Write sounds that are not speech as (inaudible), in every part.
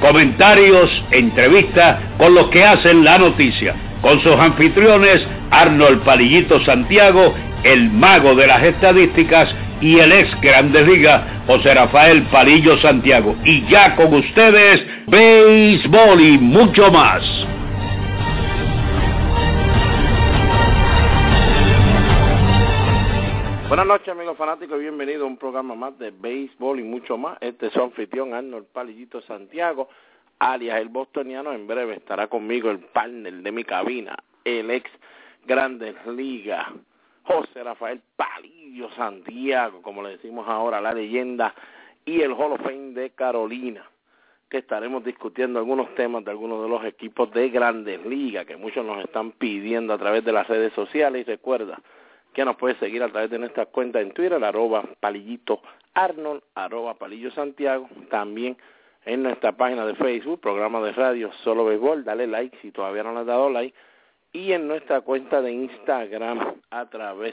Comentarios, entrevistas con los que hacen la noticia, con sus anfitriones Arnold Palillito Santiago el mago de las estadísticas y el ex Grandes Ligas, José Rafael Palillo Santiago. Y ya con ustedes, béisbol y mucho más. Buenas noches amigos fanáticos y bienvenidos a un programa más de béisbol y mucho más. Este es su anfitrión Arnold Palillito Santiago, alias el bostoniano. En breve estará conmigo el partner de mi cabina, el ex Grandes Ligas, José Rafael Palillo Santiago, como le decimos ahora, la leyenda y el Hall of Fame de Carolina, que estaremos discutiendo algunos temas de algunos de los equipos de grandes ligas que muchos nos están pidiendo a través de las redes sociales y recuerda que nos puede seguir a través de nuestra cuenta en Twitter, arroba palillito Arnold, arroba palillo Santiago, también en nuestra página de Facebook, programa de radio Solo Béisbol, dale like si todavía no le has dado like, y en nuestra cuenta de Instagram a través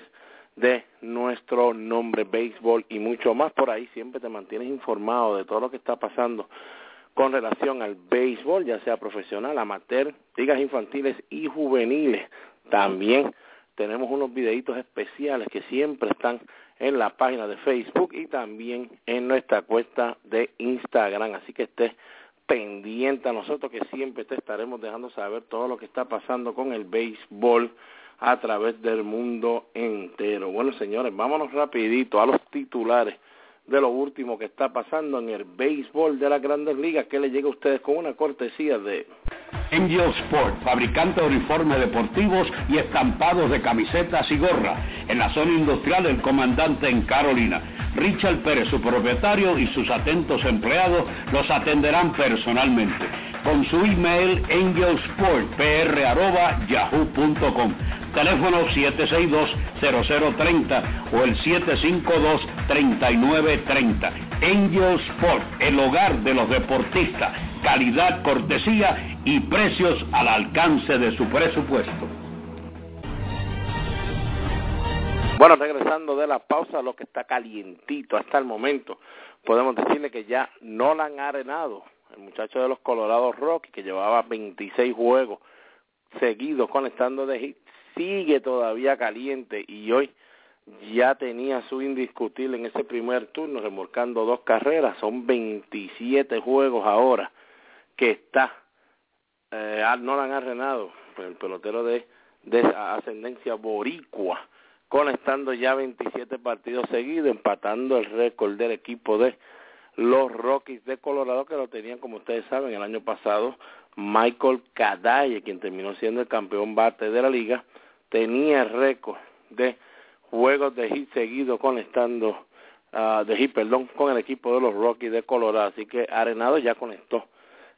de nuestro nombre béisbol y mucho más. Por ahí siempre te mantienes informado de todo lo que está pasando con relación al béisbol ya sea profesional, amateur, ligas infantiles y juveniles. También tenemos unos videitos especiales que siempre están en la página de Facebook y también en nuestra cuenta de Instagram así que esté pendiente a nosotros que siempre te estaremos dejando saber todo lo que está pasando con el béisbol a través del mundo entero. Bueno, señores, vámonos rapidito a los titulares de lo último que está pasando en el béisbol de las grandes ligas que le llega a ustedes con una cortesía de Angel Sport, fabricante de uniformes deportivos y estampados de camisetas y gorras en la zona industrial del comandante en Carolina. Richard Pérez, su propietario, y sus atentos empleados los atenderán personalmente con su email angelsportpr.yahoo.com teléfono 762-0030 o el 752-3930. Angel Sport, el hogar de los deportistas, calidad, cortesía y precios al alcance de su presupuesto. Bueno, regresando de la pausa, lo que está calientito hasta el momento, podemos decirle que ya no la han arenado. El muchacho de los Colorados Rockies, que llevaba 26 juegos seguidos conectando de hit, sigue todavía caliente y hoy ya tenía su indiscutible en ese primer turno, remolcando dos carreras. Son 27 juegos ahora que está. Eh, han arenado, pues el pelotero de, de ascendencia boricua conectando ya 27 partidos seguidos, empatando el récord del equipo de los Rockies de Colorado, que lo tenían, como ustedes saben, el año pasado, Michael Cadalle, quien terminó siendo el campeón bate de la liga, tenía récord de juegos de hit seguidos conectando, uh, de hit, perdón, con el equipo de los Rockies de Colorado, así que Arenado ya conectó.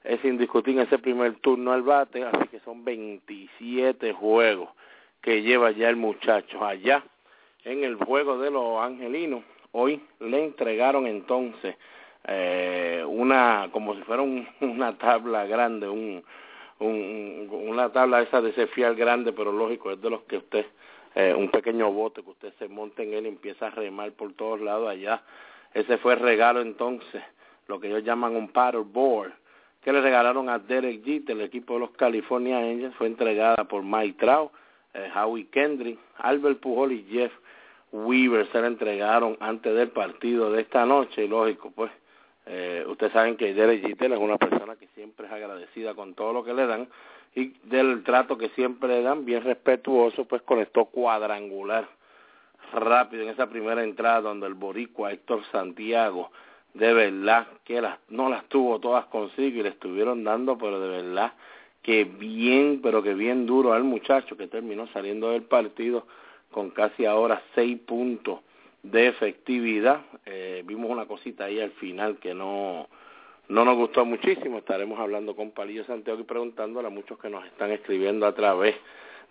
Es indiscutible ese primer turno al bate, así que son 27 juegos que lleva ya el muchacho allá en el juego de los angelinos. Hoy le entregaron entonces eh, una, como si fuera un, (laughs) una tabla grande, un, un, una tabla esa de ese fial grande, pero lógico, es de los que usted, eh, un pequeño bote que usted se monte en él y empieza a remar por todos lados allá. Ese fue el regalo entonces, lo que ellos llaman un paddleboard, que le regalaron a Derek Jeter, el equipo de los California Angels, fue entregada por Mike Trout eh, Howie Kendrick, Albert Pujol y Jeff Weaver. Se le entregaron antes del partido de esta noche y lógico pues Eh, ustedes saben que Derek Jeter es una persona que siempre es agradecida con todo lo que le dan y del trato que siempre le dan, bien respetuoso, pues conectó cuadrangular rápido en esa primera entrada donde el boricua Héctor Santiago de verdad que las, no las tuvo todas consigo y le estuvieron dando, pero de verdad que bien, pero que bien duro al muchacho que terminó saliendo del partido con casi ahora seis puntos de efectividad. Eh, vimos una cosita ahí al final que no, no nos gustó muchísimo. Estaremos hablando con Palillo Santiago y preguntándole a muchos que nos están escribiendo a través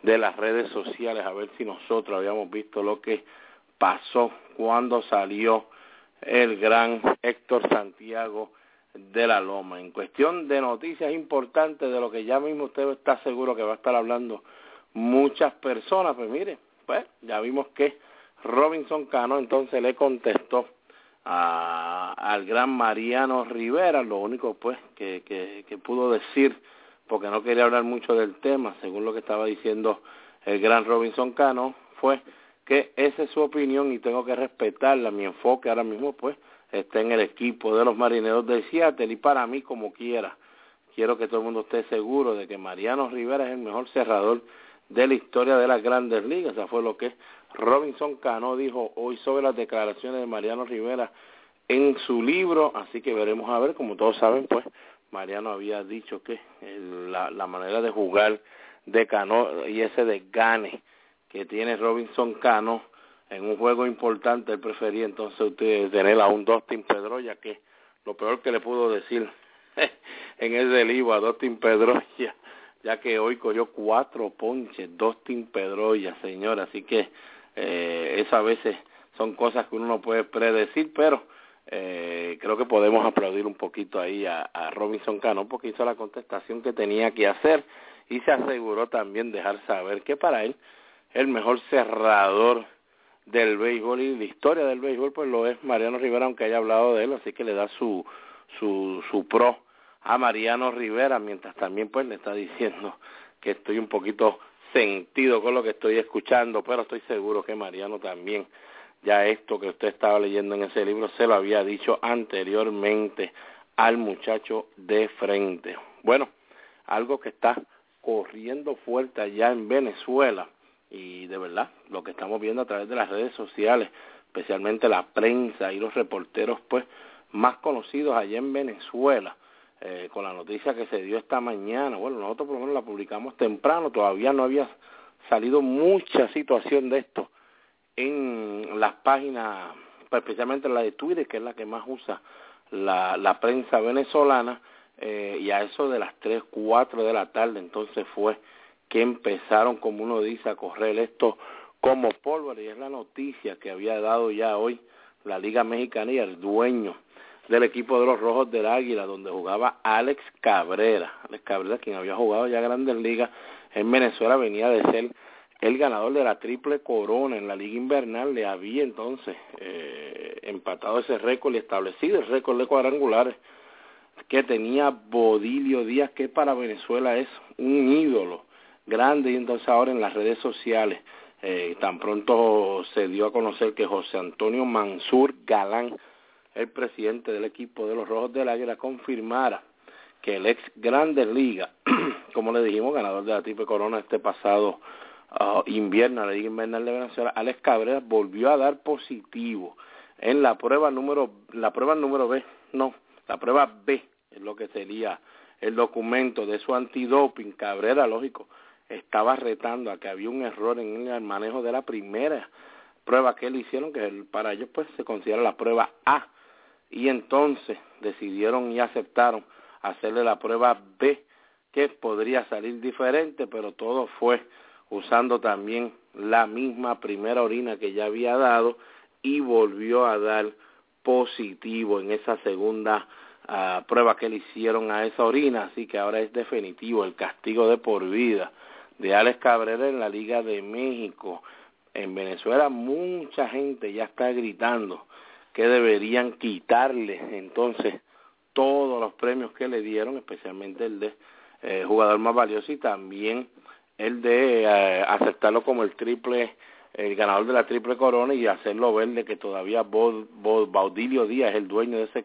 de las redes sociales a ver si nosotros habíamos visto lo que pasó cuando salió el gran Héctor Santiago de la Loma. En cuestión de noticias importantes de lo que ya mismo usted está seguro que va a estar hablando muchas personas, pues mire, pues ya vimos que Robinson Cano entonces le contestó a, al gran Mariano Rivera, lo único pues que, que, pudo decir, porque no quería hablar mucho del tema, según lo que estaba diciendo el gran Robinson Cano, fue que esa es su opinión y tengo que respetarla. Mi enfoque ahora mismo pues está en el equipo de los marineros de Seattle y para mí como quiera. Quiero que todo el mundo esté seguro de que Mariano Rivera es el mejor cerrador de la historia de las grandes ligas. Fue lo que Robinson Cano dijo hoy sobre las declaraciones de Mariano Rivera en su libro, así que veremos a ver, como todos saben, pues Mariano había dicho que la, la manera de jugar de Cano y ese desgane que tiene Robinson Cano en un juego importante, él prefería entonces usted tener a un Dustin Pedroya, que lo peor que le pudo decir (laughs) en ese libro a Dustin Pedroya, (laughs) ya que hoy cogió cuatro ponches, Dustin Pedroya, señor, así que eh, eso a veces son cosas que uno no puede predecir, pero eh, creo que podemos aplaudir un poquito ahí a, Robinson Cano porque hizo la contestación que tenía que hacer y se aseguró también dejar saber que para él el mejor cerrador del béisbol y la historia del béisbol pues lo es Mariano Rivera aunque haya hablado de él así que le da su su su pro a Mariano Rivera mientras también pues le está diciendo que estoy un poquito sentido con lo que estoy escuchando pero estoy seguro que Mariano también ya esto que usted estaba leyendo en ese libro se lo había dicho anteriormente al muchacho de frente. Bueno algo que está corriendo fuerte allá en Venezuela y de verdad lo que estamos viendo a través de las redes sociales, especialmente la prensa y los reporteros pues más conocidos allá en Venezuela, eh, con la noticia que se dio esta mañana, bueno, nosotros por lo menos la publicamos temprano, todavía no había salido mucha situación de esto en las páginas, pues, especialmente la de Twitter, que es la que más usa la, la prensa venezolana, eh, y a eso de las 3, 4 de la tarde entonces fue que empezaron, como uno dice, a correr esto como pólvora. Y es la noticia que había dado ya hoy la Liga Mexicana y el dueño del equipo de los Rojos del Águila, donde jugaba Alex Cabrera. Alex Cabrera, quien había jugado ya Grandes Ligas en Venezuela, venía de ser el ganador de la triple corona en la Liga Invernal, le había entonces eh, empatado ese récord y establecido el récord de cuadrangulares que tenía Bodilio Díaz, que para Venezuela es un ídolo grande y entonces ahora en las redes sociales eh, tan pronto se dio a conocer que José Antonio Mansur Galán, el presidente del equipo de los Rojos del Águila, confirmara que el ex Grande Liga, (clears throat) como le dijimos, ganador de la triple corona este pasado uh, invierno, la Liga Invernal de Venezuela, Alex Cabrera volvió a dar positivo en la prueba número, la prueba número B, no, la prueba B es lo que sería el documento de su antidoping, Cabrera, lógico, estaba retando a que había un error en el manejo de la primera prueba que le hicieron, que para ellos pues se considera la prueba A, y entonces decidieron y aceptaron hacerle la prueba B, que podría salir diferente, pero todo fue usando también la misma primera orina que ya había dado y volvió a dar positivo en esa segunda uh, prueba que le hicieron a esa orina, así que ahora es definitivo el castigo de por vida de Alex Cabrera en la Liga de México. En Venezuela mucha gente ya está gritando que deberían quitarle entonces todos los premios que le dieron, especialmente el de eh, jugador más valioso y también el de eh, aceptarlo como el triple, el ganador de la triple corona y hacerlo ver de que todavía Baudilio Díaz es el dueño de ese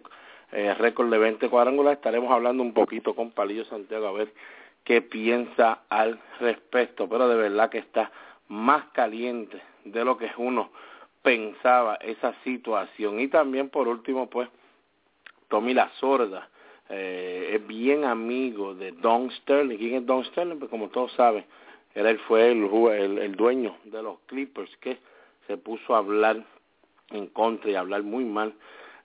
eh, récord de 20 cuadrangulares. Estaremos hablando un poquito con Palillo Santiago a ver qué piensa al respecto, pero de verdad que está más caliente de lo que uno pensaba esa situación. Y también por último, pues, Tommy La Sorda eh, es bien amigo de Don Sterling. ¿Quién es Don Sterling? Pues como todos saben, él fue el, el, dueño de los Clippers que se puso a hablar en contra y a hablar muy mal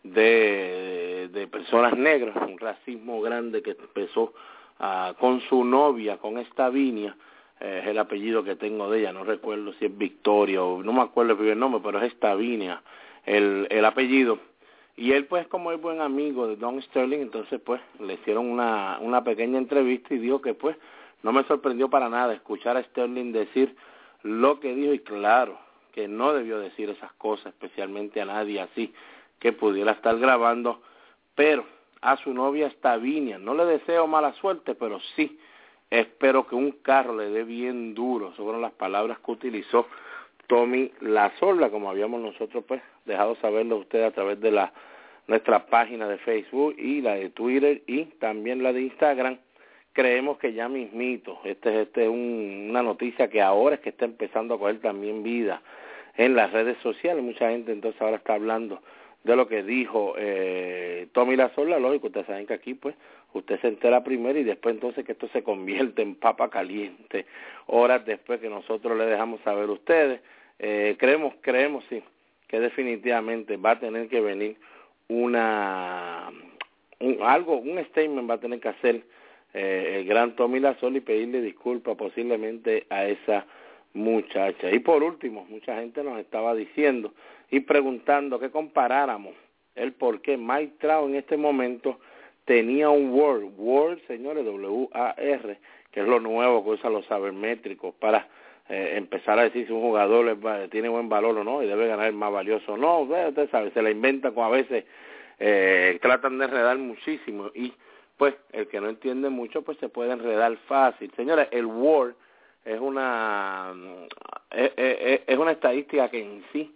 de, de personas negras, un racismo grande que empezó uh, con su novia, con esta Vinia, eh, es el apellido que tengo de ella, no recuerdo si es Victoria o no me acuerdo el primer nombre, pero es esta Vinia, el, el apellido. Y él pues como es buen amigo de Don Sterling, entonces pues le hicieron una, una pequeña entrevista y dijo que pues no me sorprendió para nada escuchar a Sterling decir lo que dijo y claro que no debió decir esas cosas, especialmente a nadie así que pudiera estar grabando, pero a su novia Stavinia, no le deseo mala suerte, pero sí espero que un carro le dé bien duro, sobre las palabras que utilizó Tommy Lasorla, como habíamos nosotros pues dejado saberlo a ustedes a través de la nuestra página de Facebook y la de Twitter y también la de Instagram. Creemos que ya mismito, este, es este un, una noticia que ahora es que está empezando a coger también vida en las redes sociales. Mucha gente entonces ahora está hablando de lo que dijo eh, Tommy Lazola, lógico, ustedes saben que aquí pues usted se entera primero y después entonces que esto se convierte en papa caliente horas después que nosotros le dejamos saber a ustedes. Eh, creemos, creemos sí, que definitivamente va a tener que venir una un, algo, un statement va a tener que hacer eh, el gran Tommy Lazola y pedirle disculpas posiblemente a esa muchacha. Y por último, mucha gente nos estaba diciendo y preguntando que comparáramos el por qué Mike Trout en este momento tenía un Word, Word, señores, W-A-R, que es lo nuevo que usan los sabermétricos para eh, empezar a decir si un jugador tiene buen valor o no y debe ganar más valioso o no. Usted sabe, se la inventa con a veces eh, tratan de enredar muchísimo y pues el que no entiende mucho pues se puede enredar fácil. Señores, el Word es una es, es, es una estadística que en sí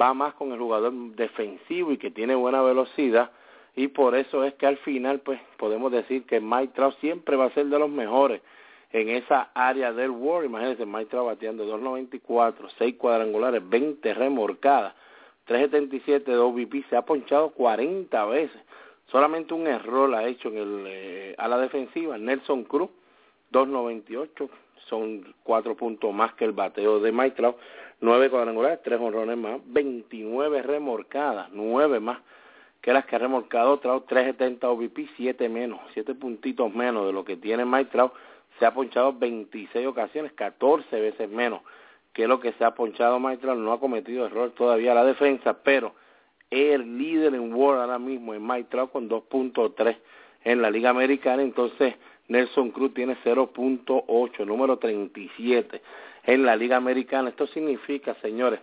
va más con el jugador defensivo y que tiene buena velocidad y por eso es que al final pues podemos decir que Mike Trout siempre va a ser de los mejores en esa área del World. Imagínense, Mike Trout bateando 2.94, 6 cuadrangulares, 20 remorcadas, 3.77 de OVP, se ha ponchado 40 veces. Solamente un error ha hecho en el, eh, a la defensiva. Nelson Cruz, 2.98, son cuatro puntos más que el bateo de Mike Trout. 9 cuadrangulares, 3 honrones más, 29 remorcadas, 9 más que las que ha remolcado Trout, 370 OVP, 7 menos, 7 puntitos menos de lo que tiene Mike Trout. Se ha ponchado 26 ocasiones, 14 veces menos que lo que se ha ponchado Mike Trout. No ha cometido error todavía la defensa, pero el líder en World ahora mismo es Mike Trout con 2.3 en la Liga Americana. Entonces, Nelson Cruz tiene 0.8, número 37 en la Liga Americana. Esto significa, señores,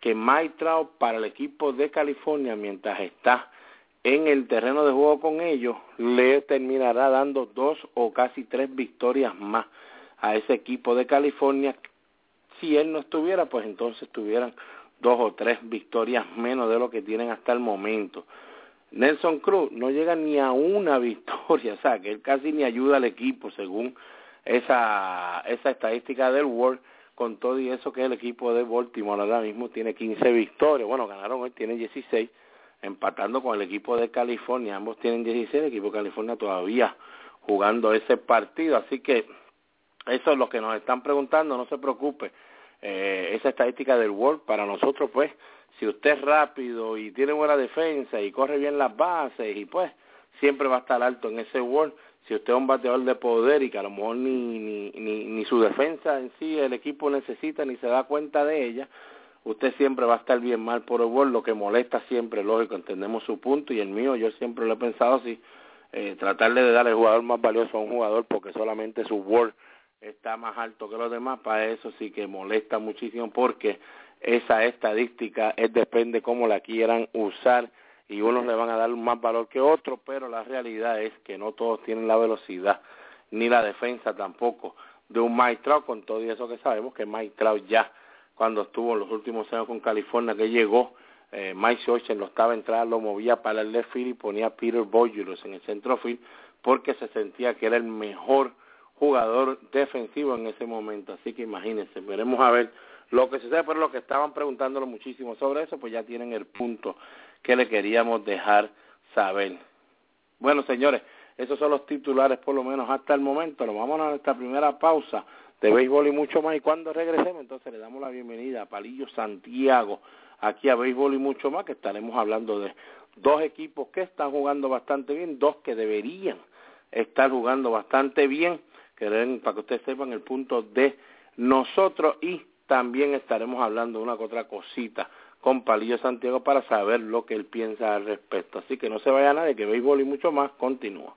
que Mike Trout para el equipo de California, mientras está en el terreno de juego con ellos, le terminará dando dos o casi tres victorias más a ese equipo de California. Si él no estuviera, pues entonces tuvieran dos o tres victorias menos de lo que tienen hasta el momento. Nelson Cruz no llega ni a una (laughs) victoria, o sea, que él casi ni ayuda al equipo según esa, esa estadística del World, con todo y eso que el equipo de Baltimore ahora mismo tiene 15 victorias, bueno, ganaron hoy, tiene 16, empatando con el equipo de California, ambos tienen 16, el equipo de California todavía jugando ese partido, así que eso es lo que nos están preguntando, no se preocupe, eh, esa estadística del World para nosotros pues si usted es rápido y tiene buena defensa y corre bien las bases y pues siempre va a estar alto en ese World. Si usted es un bateador de poder y que a lo mejor ni, ni, ni, ni su defensa en sí el equipo necesita ni se da cuenta de ella, usted siempre va a estar bien mal por el World, lo que molesta siempre, lógico, entendemos su punto y el mío, yo siempre lo he pensado así, eh, tratarle de darle el jugador más valioso a un jugador porque solamente su World está más alto que los demás, para eso sí que molesta muchísimo porque esa estadística es depende cómo la quieran usar y unos le van a dar más valor que otros, pero la realidad es que no todos tienen la velocidad ni la defensa tampoco de un Mike Trout, con todo eso que sabemos que Mike Trout ya cuando estuvo en los últimos años con California, que llegó eh, Mike Schwartz lo estaba entrando, lo movía para el left field y ponía a Peter Boyulos en el centro field porque se sentía que era el mejor jugador defensivo en ese momento. Así que imagínense, veremos a ver lo que sucede, pero lo que estaban preguntándolo muchísimo sobre eso, pues ya tienen el punto que le queríamos dejar saber. Bueno, señores, esos son los titulares por lo menos hasta el momento. Nos vamos a nuestra primera pausa de béisbol y mucho más. Y cuando regresemos, entonces le damos la bienvenida a Palillo Santiago, aquí a béisbol y mucho más, que estaremos hablando de dos equipos que están jugando bastante bien, dos que deberían estar jugando bastante bien, que para que ustedes sepan el punto de nosotros y también estaremos hablando de una que otra cosita con Palillo Santiago para saber lo que él piensa al respecto. Así que no se vaya nadie, que béisbol y mucho más continúa.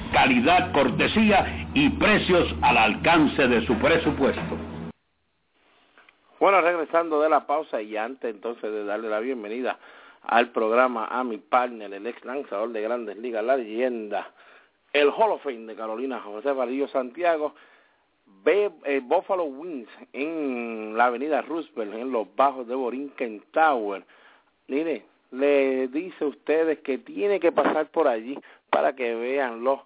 calidad, cortesía y precios al alcance de su presupuesto. Bueno, regresando de la pausa y antes entonces de darle la bienvenida al programa a mi partner, el ex lanzador de Grandes Ligas, la leyenda, el Hall of Fame de Carolina, José Varillo Santiago, ve eh, Buffalo Wings en la avenida Roosevelt, en los bajos de Borinquen Tower. Mire, le dice a ustedes que tiene que pasar por allí para que vean los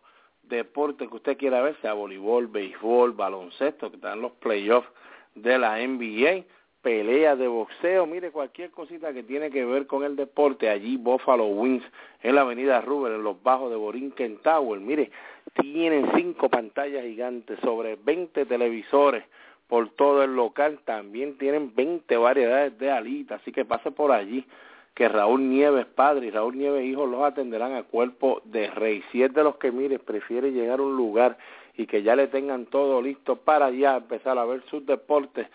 deportes que usted quiera ver, sea voleibol, béisbol, baloncesto, que están los playoffs de la NBA, pelea de boxeo, mire cualquier cosita que tiene que ver con el deporte, allí Buffalo Wings, en la avenida Ruber, en los bajos de Borinquen Tower, mire, tienen cinco pantallas gigantes sobre 20 televisores por todo el local, también tienen 20 variedades de alitas, así que pase por allí, que Raúl Nieves padre y Raúl Nieves hijo los atenderán a cuerpo de rey. Si es de los que, mire, prefiere llegar a un lugar y que ya le tengan todo listo para ya empezar a ver sus deportes,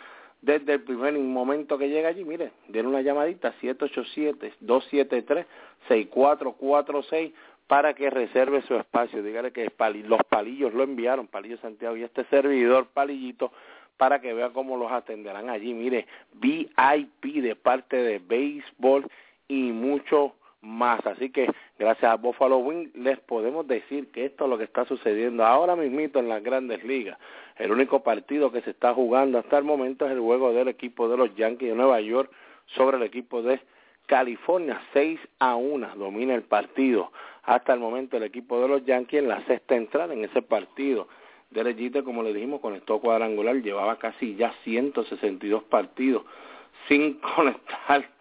desde el primer momento que llega allí, mire, den una llamadita 787-273-6446 para que reserve su espacio. Dígale que los palillos lo enviaron, Palillo Santiago y este servidor Palillito, para que vea cómo los atenderán allí. Mire, VIP de parte de béisbol y mucho más. Así que gracias a Buffalo Wing les podemos decir que esto es lo que está sucediendo ahora mismito en las grandes ligas. El único partido que se está jugando hasta el momento es el juego del equipo de los Yankees de Nueva York sobre el equipo de California. 6 a 1 domina el partido. Hasta el momento el equipo de los Yankees en la sexta entrada en ese partido. Derechite, como le dijimos, conectó cuadrangular, llevaba casi ya 162 partidos sin (laughs) conectar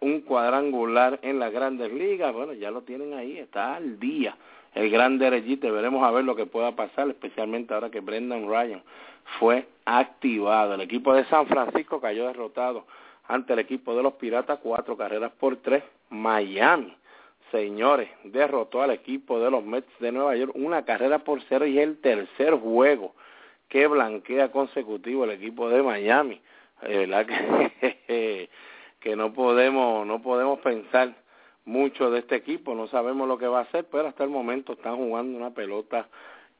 un cuadrangular en las grandes ligas, bueno, ya lo tienen ahí, está al día. El gran derechite, veremos a ver lo que pueda pasar, especialmente ahora que Brendan Ryan fue activado. El equipo de San Francisco cayó derrotado ante el equipo de los Piratas, cuatro carreras por tres. Miami, señores, derrotó al equipo de los Mets de Nueva York, una carrera por cero y el tercer juego que blanquea consecutivo el equipo de Miami. ¿Verdad (laughs) que que no podemos no podemos pensar mucho de este equipo, no sabemos lo que va a hacer, pero hasta el momento están jugando una pelota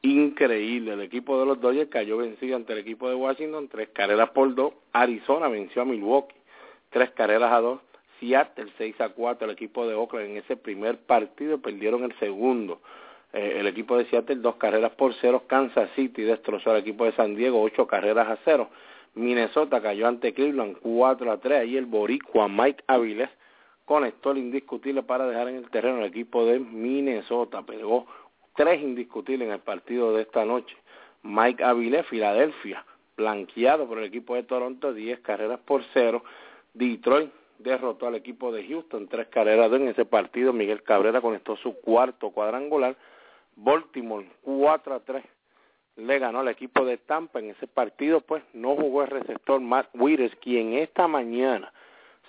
increíble. El equipo de los Dodgers cayó vencido ante el equipo de Washington, tres carreras por dos. Arizona venció a Milwaukee, tres carreras a dos. Seattle seis a cuatro, el equipo de Oakland en ese primer partido perdieron el segundo. Eh, el equipo de Seattle dos carreras por cero. Kansas City destrozó al equipo de San Diego ocho carreras a cero Minnesota cayó ante Cleveland 4 a 3. Ahí el boricua Mike Aviles conectó el indiscutible para dejar en el terreno el equipo de Minnesota. Pegó tres indiscutibles en el partido de esta noche. Mike Aviles, Filadelfia, blanqueado por el equipo de Toronto, 10 carreras por cero. Detroit derrotó al equipo de Houston, tres carreras en ese partido. Miguel Cabrera conectó su cuarto cuadrangular. Baltimore 4 a 3 le ganó al equipo de Tampa en ese partido, pues no jugó el receptor Matt Withers, quien esta mañana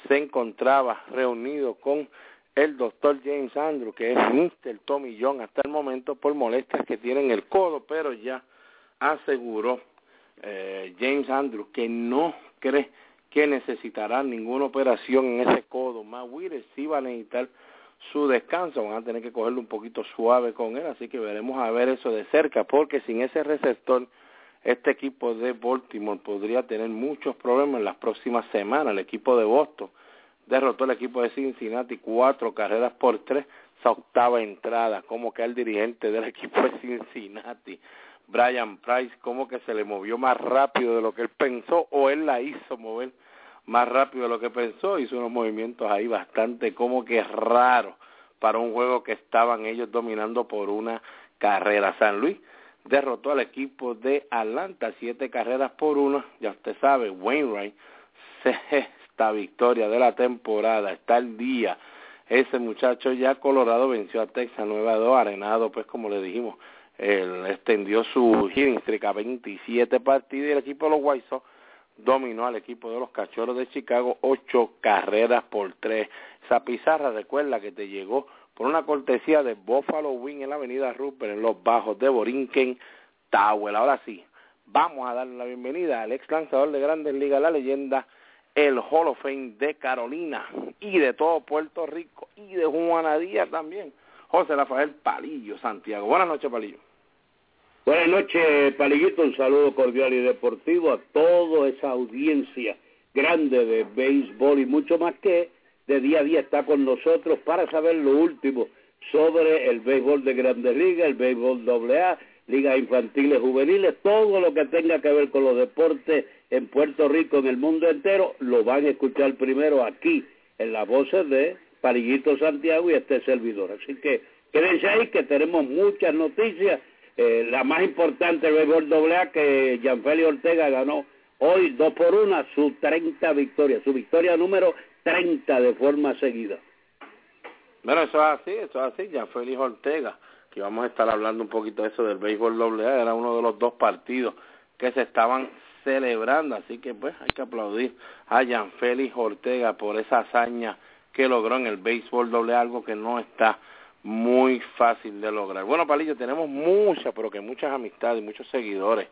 se encontraba reunido con el doctor James Andrew, que es Mr. Tommy John hasta el momento por molestias que tiene en el codo, pero ya aseguró eh, James Andrew que no cree que necesitará ninguna operación en ese codo. Matt Withers sí va a necesitar su descanso, van a tener que cogerlo un poquito suave con él, así que veremos a ver eso de cerca, porque sin ese receptor, este equipo de Baltimore podría tener muchos problemas en las próximas semanas. El equipo de Boston derrotó al equipo de Cincinnati cuatro carreras por tres, esa octava entrada, como que el dirigente del equipo de Cincinnati, Brian Price, como que se le movió más rápido de lo que él pensó o él la hizo mover más rápido de lo que pensó, hizo unos movimientos ahí bastante como que raros para un juego que estaban ellos dominando por una carrera. San Luis derrotó al equipo de Atlanta siete carreras por una, ya usted sabe, Wainwright, (laughs) sexta victoria de la temporada, está el día. Ese muchacho ya Colorado venció a Texas 9 a 2, arenado, pues como le dijimos, él extendió su hitting streak a 27 partidos y el equipo de los White dominó al equipo de los Cachorros de Chicago ocho carreras por tres. Esa pizarra recuerda que te llegó por una cortesía de Buffalo Wing en la avenida Rupert en los bajos de Borinquen Tower. Ahora sí, vamos a darle la bienvenida al ex lanzador de Grandes Ligas, la leyenda, el Hall of Fame de Carolina y de todo Puerto Rico y de Juana Díaz también, José Rafael Palillo Santiago. Buenas noches, Palillo. Buenas noches, Palillito. Un saludo cordial y deportivo a toda esa audiencia grande de béisbol y mucho más que de día a día está con nosotros para saber lo último sobre el béisbol de grandes ligas, el béisbol AA, ligas infantiles, juveniles, todo lo que tenga que ver con los deportes en Puerto Rico, en el mundo entero, lo van a escuchar primero aquí, en las voces de Palillito Santiago y este servidor. Así que quédense ahí que tenemos muchas noticias eh, la más importante el béisbol A que Gianfeli Ortega ganó hoy dos por una su 30 victoria, su victoria número 30 de forma seguida. Bueno, eso es así, eso es así, Gianfeli Ortega, que vamos a estar hablando un poquito de eso del béisbol A, era uno de los dos partidos que se estaban celebrando, así que pues hay que aplaudir a Gianfeli Ortega por esa hazaña que logró en el béisbol A, algo que no está muy fácil de lograr. Bueno, Palillo, tenemos muchas, pero que muchas amistades, muchos seguidores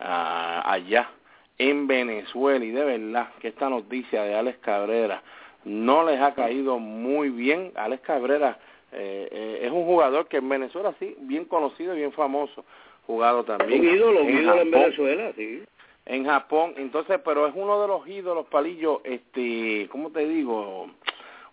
ah, allá en Venezuela y de verdad que esta noticia de Alex Cabrera no les ha caído muy bien. Alex Cabrera eh, eh, es un jugador que en Venezuela sí, bien conocido y bien famoso, jugado también. Un ídolo, en, ídolo en Venezuela, sí. En Japón, entonces, pero es uno de los ídolos, Palillo, este, ¿cómo te digo?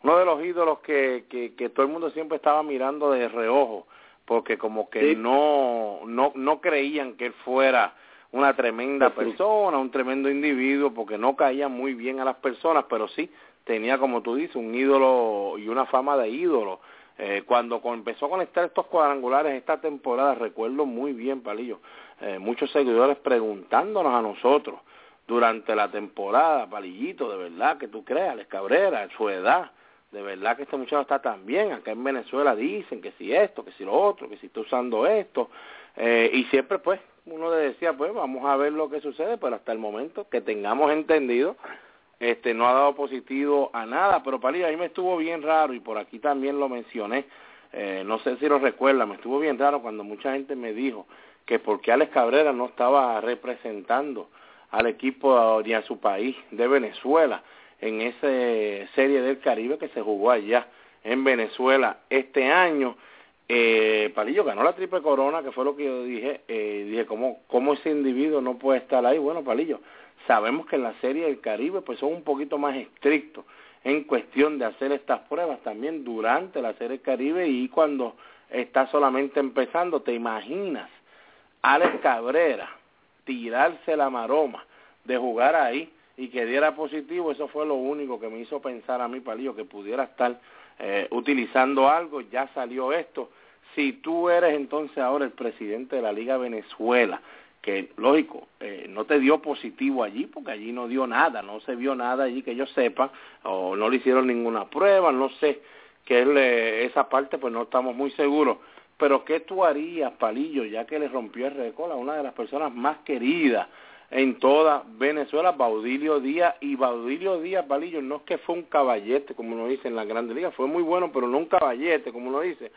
Uno de los ídolos que, que, que todo el mundo siempre estaba mirando de reojo, porque como que no, no, no creían que él fuera una tremenda persona, un tremendo individuo, porque no caía muy bien a las personas, pero sí tenía, como tú dices, un ídolo y una fama de ídolo. Eh, cuando empezó a conectar estos cuadrangulares esta temporada, recuerdo muy bien, Palillo, eh, muchos seguidores preguntándonos a nosotros durante la temporada, Palillito, de verdad que tú creas, Les Cabrera, su edad, de verdad que este muchacho está tan bien, acá en Venezuela dicen que si esto, que si lo otro, que si está usando esto, eh, y siempre pues uno le decía pues vamos a ver lo que sucede, pero hasta el momento que tengamos entendido, este no ha dado positivo a nada, pero para ahí me estuvo bien raro y por aquí también lo mencioné, eh, no sé si lo recuerda, me estuvo bien raro cuando mucha gente me dijo que porque Alex Cabrera no estaba representando al equipo ni a su país de Venezuela, en esa serie del Caribe que se jugó allá en Venezuela este año. Eh, Palillo ganó la triple corona, que fue lo que yo dije. Eh, dije, ¿cómo, ¿cómo ese individuo no puede estar ahí? Bueno, Palillo, sabemos que en la serie del Caribe pues son un poquito más estrictos en cuestión de hacer estas pruebas también durante la serie del Caribe y cuando está solamente empezando, ¿te imaginas? Alex Cabrera tirarse la maroma de jugar ahí y que diera positivo, eso fue lo único que me hizo pensar a mí, Palillo, que pudiera estar eh, utilizando algo, ya salió esto. Si tú eres entonces ahora el presidente de la Liga Venezuela, que lógico, eh, no te dio positivo allí, porque allí no dio nada, no se vio nada allí que yo sepa, o no le hicieron ninguna prueba, no sé, que es esa parte pues no estamos muy seguros. Pero ¿qué tú harías, Palillo, ya que le rompió el récord a una de las personas más queridas en toda Venezuela, Baudilio Díaz, y Baudilio Díaz, Palillo, no es que fue un caballete, como uno dice en la Grande Liga, fue muy bueno, pero no un caballete, como uno dice,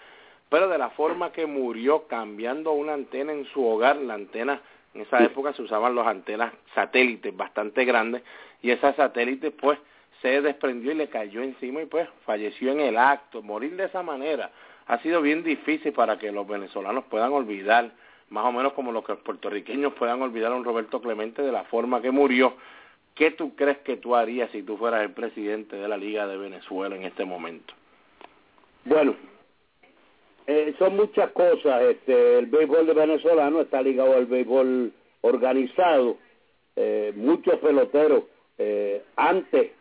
pero de la forma que murió cambiando una antena en su hogar, la antena, en esa época se usaban las antenas satélites bastante grandes, y esa satélite pues se desprendió y le cayó encima y pues falleció en el acto. Morir de esa manera ha sido bien difícil para que los venezolanos puedan olvidar más o menos como los que los puertorriqueños puedan olvidar a un Roberto Clemente de la forma que murió. ¿Qué tú crees que tú harías si tú fueras el presidente de la Liga de Venezuela en este momento? Bueno, eh, son muchas cosas. Este, el béisbol de venezolano está ligado al béisbol organizado. Eh, muchos peloteros. Eh, antes,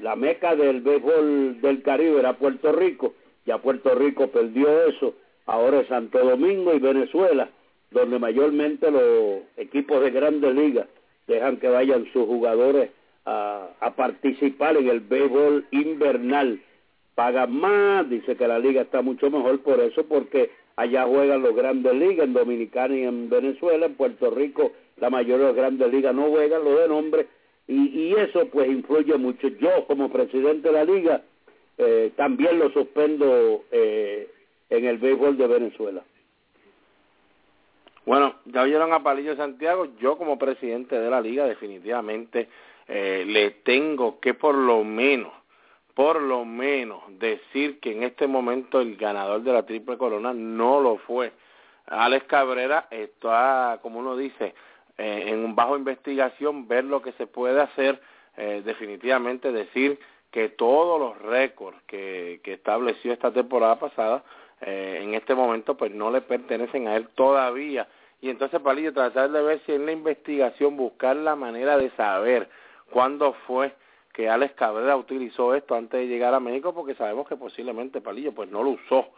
la meca del béisbol del Caribe era Puerto Rico. Ya Puerto Rico perdió eso ahora es Santo Domingo y Venezuela, donde mayormente los equipos de grandes ligas dejan que vayan sus jugadores a, participar en el béisbol invernal. Pagan más, dice que la liga está mucho mejor por eso, porque allá juegan los grandes ligas, en Dominicana y en Venezuela, en Puerto Rico la mayoría de las grandes ligas no juegan, lo de nombre, y, eso pues influye mucho. Yo como presidente de la liga eh, también lo suspendo eh, en el béisbol de Venezuela. Bueno, ya oyeron a Palillo Santiago, yo como presidente de la liga definitivamente eh, le tengo que por lo menos, por lo menos decir que en este momento el ganador de la triple corona no lo fue. Alex Cabrera está, como uno dice, eh, en un bajo investigación, ver lo que se puede hacer, eh, definitivamente decir que todos los récords que estableció esta temporada pasada eh, en este momento pues no le pertenecen a él todavía. Y entonces, Palillo, tratar de ver si en la investigación buscar la manera de saber cuándo fue que Alex Cabrera utilizó esto antes de llegar a México, porque sabemos que posiblemente Palillo pues no lo usó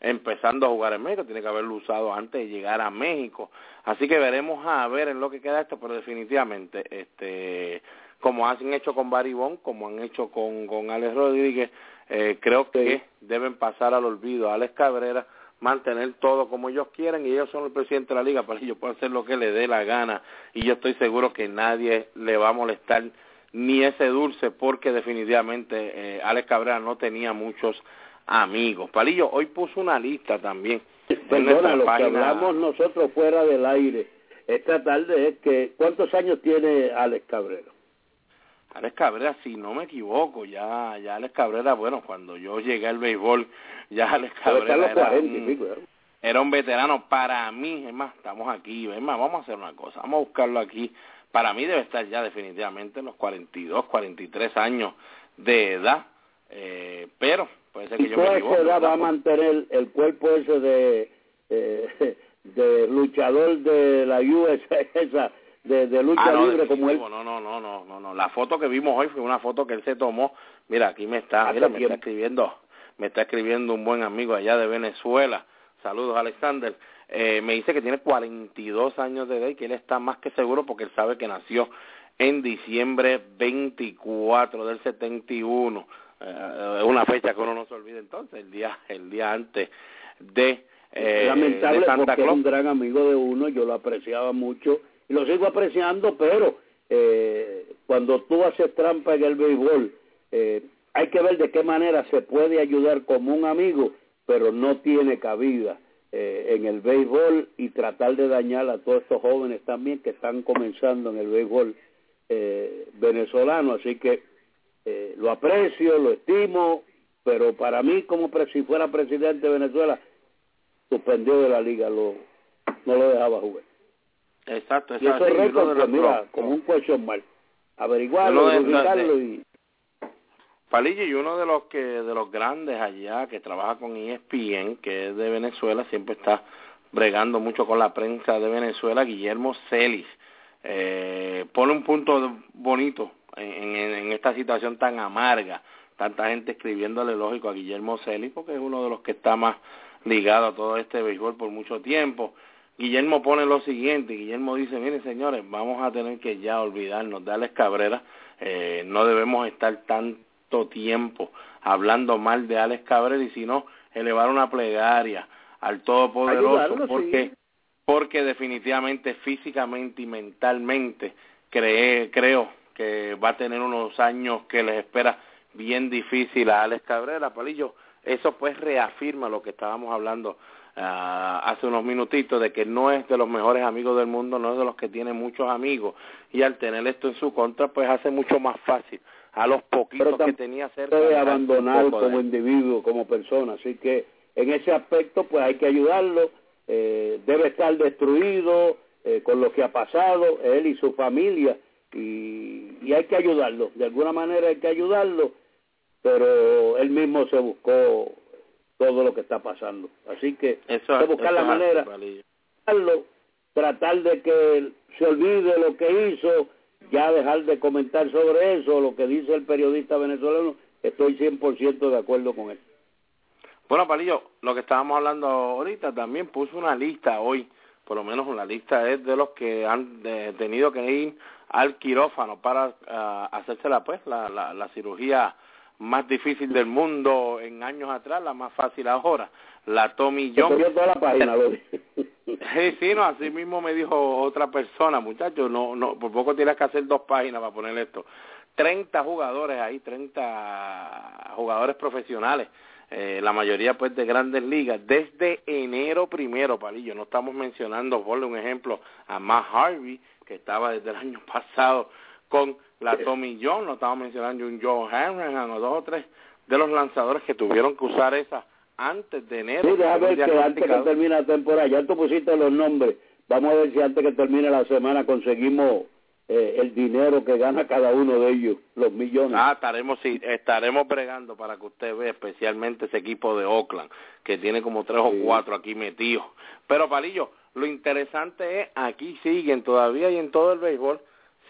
empezando a jugar en México, tiene que haberlo usado antes de llegar a México. Así que veremos a ver en lo que queda esto, pero definitivamente, este, como han hecho con Baribón, como han hecho con, con Alex Rodríguez, eh, creo que deben pasar al olvido a Alex Cabrera, mantener todo como ellos quieren y ellos son el presidente de la liga, (laughs) para ellos pueden hacer lo que le dé la gana y yo estoy seguro que nadie le va a molestar ni ese dulce porque definitivamente eh, Alex Cabrera no tenía muchos amigos. Palillo, hoy puso una lista también. Perdona, lo que hablamos nosotros fuera del aire esta tarde es que ¿cuántos años tiene Alex Cabrera? Alex Cabrera, si no me equivoco, ya, ya Alex Cabrera, bueno, cuando yo llegué al béisbol, (laughs) ya Alex Cabrera era, un, era un veterano. Para mí, es más, estamos aquí, es más, vamos a hacer una cosa, vamos a buscarlo aquí. Para mí debe estar ya definitivamente en los 42, 43 años de edad, eh, pero puede ser que yo me equivoque. edad va a mantener el cuerpo ese de, eh, (laughs) de luchador de la USA, (laughs) esa de, lucha ah, libre como él. No, no, no, no, no, no. La foto que vimos hoy fue una foto que él se tomó. Mira, aquí me está, mira, me está escribiendo, me está escribiendo un buen amigo allá de Venezuela. Saludos, Alexander. Eh, me dice que tiene 42 años de edad y que él está más que seguro porque él sabe que nació en diciembre 24 del 71. Eh, es una fecha que uno no se olvida entonces, el día, el día antes de eh, lamentable porque es un gran amigo de uno, yo lo apreciaba mucho y lo sigo apreciando, pero eh, cuando tú haces trampa en el béisbol, eh, hay que ver de qué manera se puede ayudar como un amigo, pero no tiene cabida eh, en el béisbol y tratar de dañar a todos estos jóvenes también que están comenzando en el béisbol venezolano. Así que lo aprecio, lo estimo, pero para mí, como si fuera presidente de Venezuela, suspendió de la liga, lo, no lo dejaba jugar. Exacto, Y esos récords, pues, mira, como un question mark. Averiguarlo, y... Palillo y uno de los que de los grandes allá que trabaja con ESPN, que es de Venezuela, siempre está bregando mucho con la prensa de Venezuela, Guillermo Celis. eh, pone un punto bonito en, en, esta situación tan amarga, tanta gente escribiéndole lógico a Guillermo Celis, porque es uno de los que está más ligado a todo este béisbol por mucho tiempo. Guillermo pone lo siguiente, Guillermo dice, miren señores, vamos a tener que ya olvidarnos de Alex Cabrera, eh, no debemos estar tanto tiempo hablando mal de Alex Cabrera y sino elevar una plegaria al Todopoderoso, porque, porque definitivamente físicamente y mentalmente creo que va a tener unos años que les espera bien difícil a Alex Cabrera, Palillo. Eso pues reafirma lo que estábamos hablando Ah, hace unos minutitos de que no es de los mejores amigos del mundo, no es de los que tiene muchos amigos y al tener esto en su contra pues hace mucho más fácil a los poquitos que tenía cerca de abandonar como individuo, como persona, así que en ese aspecto pues hay que ayudarlo, eh, debe estar destruido eh, con lo que ha pasado él y su familia y, y hay que ayudarlo, de alguna manera hay que ayudarlo, pero él mismo se buscó todo lo que está pasando. Así que eso, hay que buscar la manera, tratar de que se olvide lo que hizo, ya dejar de comentar sobre eso, lo que dice el periodista venezolano, estoy 100% de acuerdo con él. Bueno, Palillo, lo que estábamos hablando ahorita también puso una lista hoy, por lo menos una lista es de los que han tenido que ir al quirófano para ah, hacerse la, pues, la, la, la cirugía más difícil del mundo en años atrás, la más fácil ahora. La Tommy John. toda la página, sí, sí, no, así mismo me dijo otra persona, muchachos, no, no, por poco tienes que hacer dos páginas para poner esto. 30 jugadores ahí, 30 jugadores profesionales, eh, la mayoría pues de grandes ligas, desde enero primero, Palillo, no estamos mencionando, por un ejemplo, a Matt Harvey, que estaba desde el año pasado con la Tommy John, lo estaba mencionando un Joe Hanrahan o dos o tres de los lanzadores que tuvieron que usar esa antes de enero. Sí, déjame ver que antes que termine la temporada, ya tú pusiste los nombres, vamos a ver si antes que termine la semana conseguimos eh, el dinero que gana cada uno de ellos, los millones. Ah, estaremos, sí, estaremos bregando para que usted vea especialmente ese equipo de Oakland, que tiene como tres o cuatro aquí metidos. Pero, Palillo, lo interesante es, aquí siguen todavía y en todo el béisbol,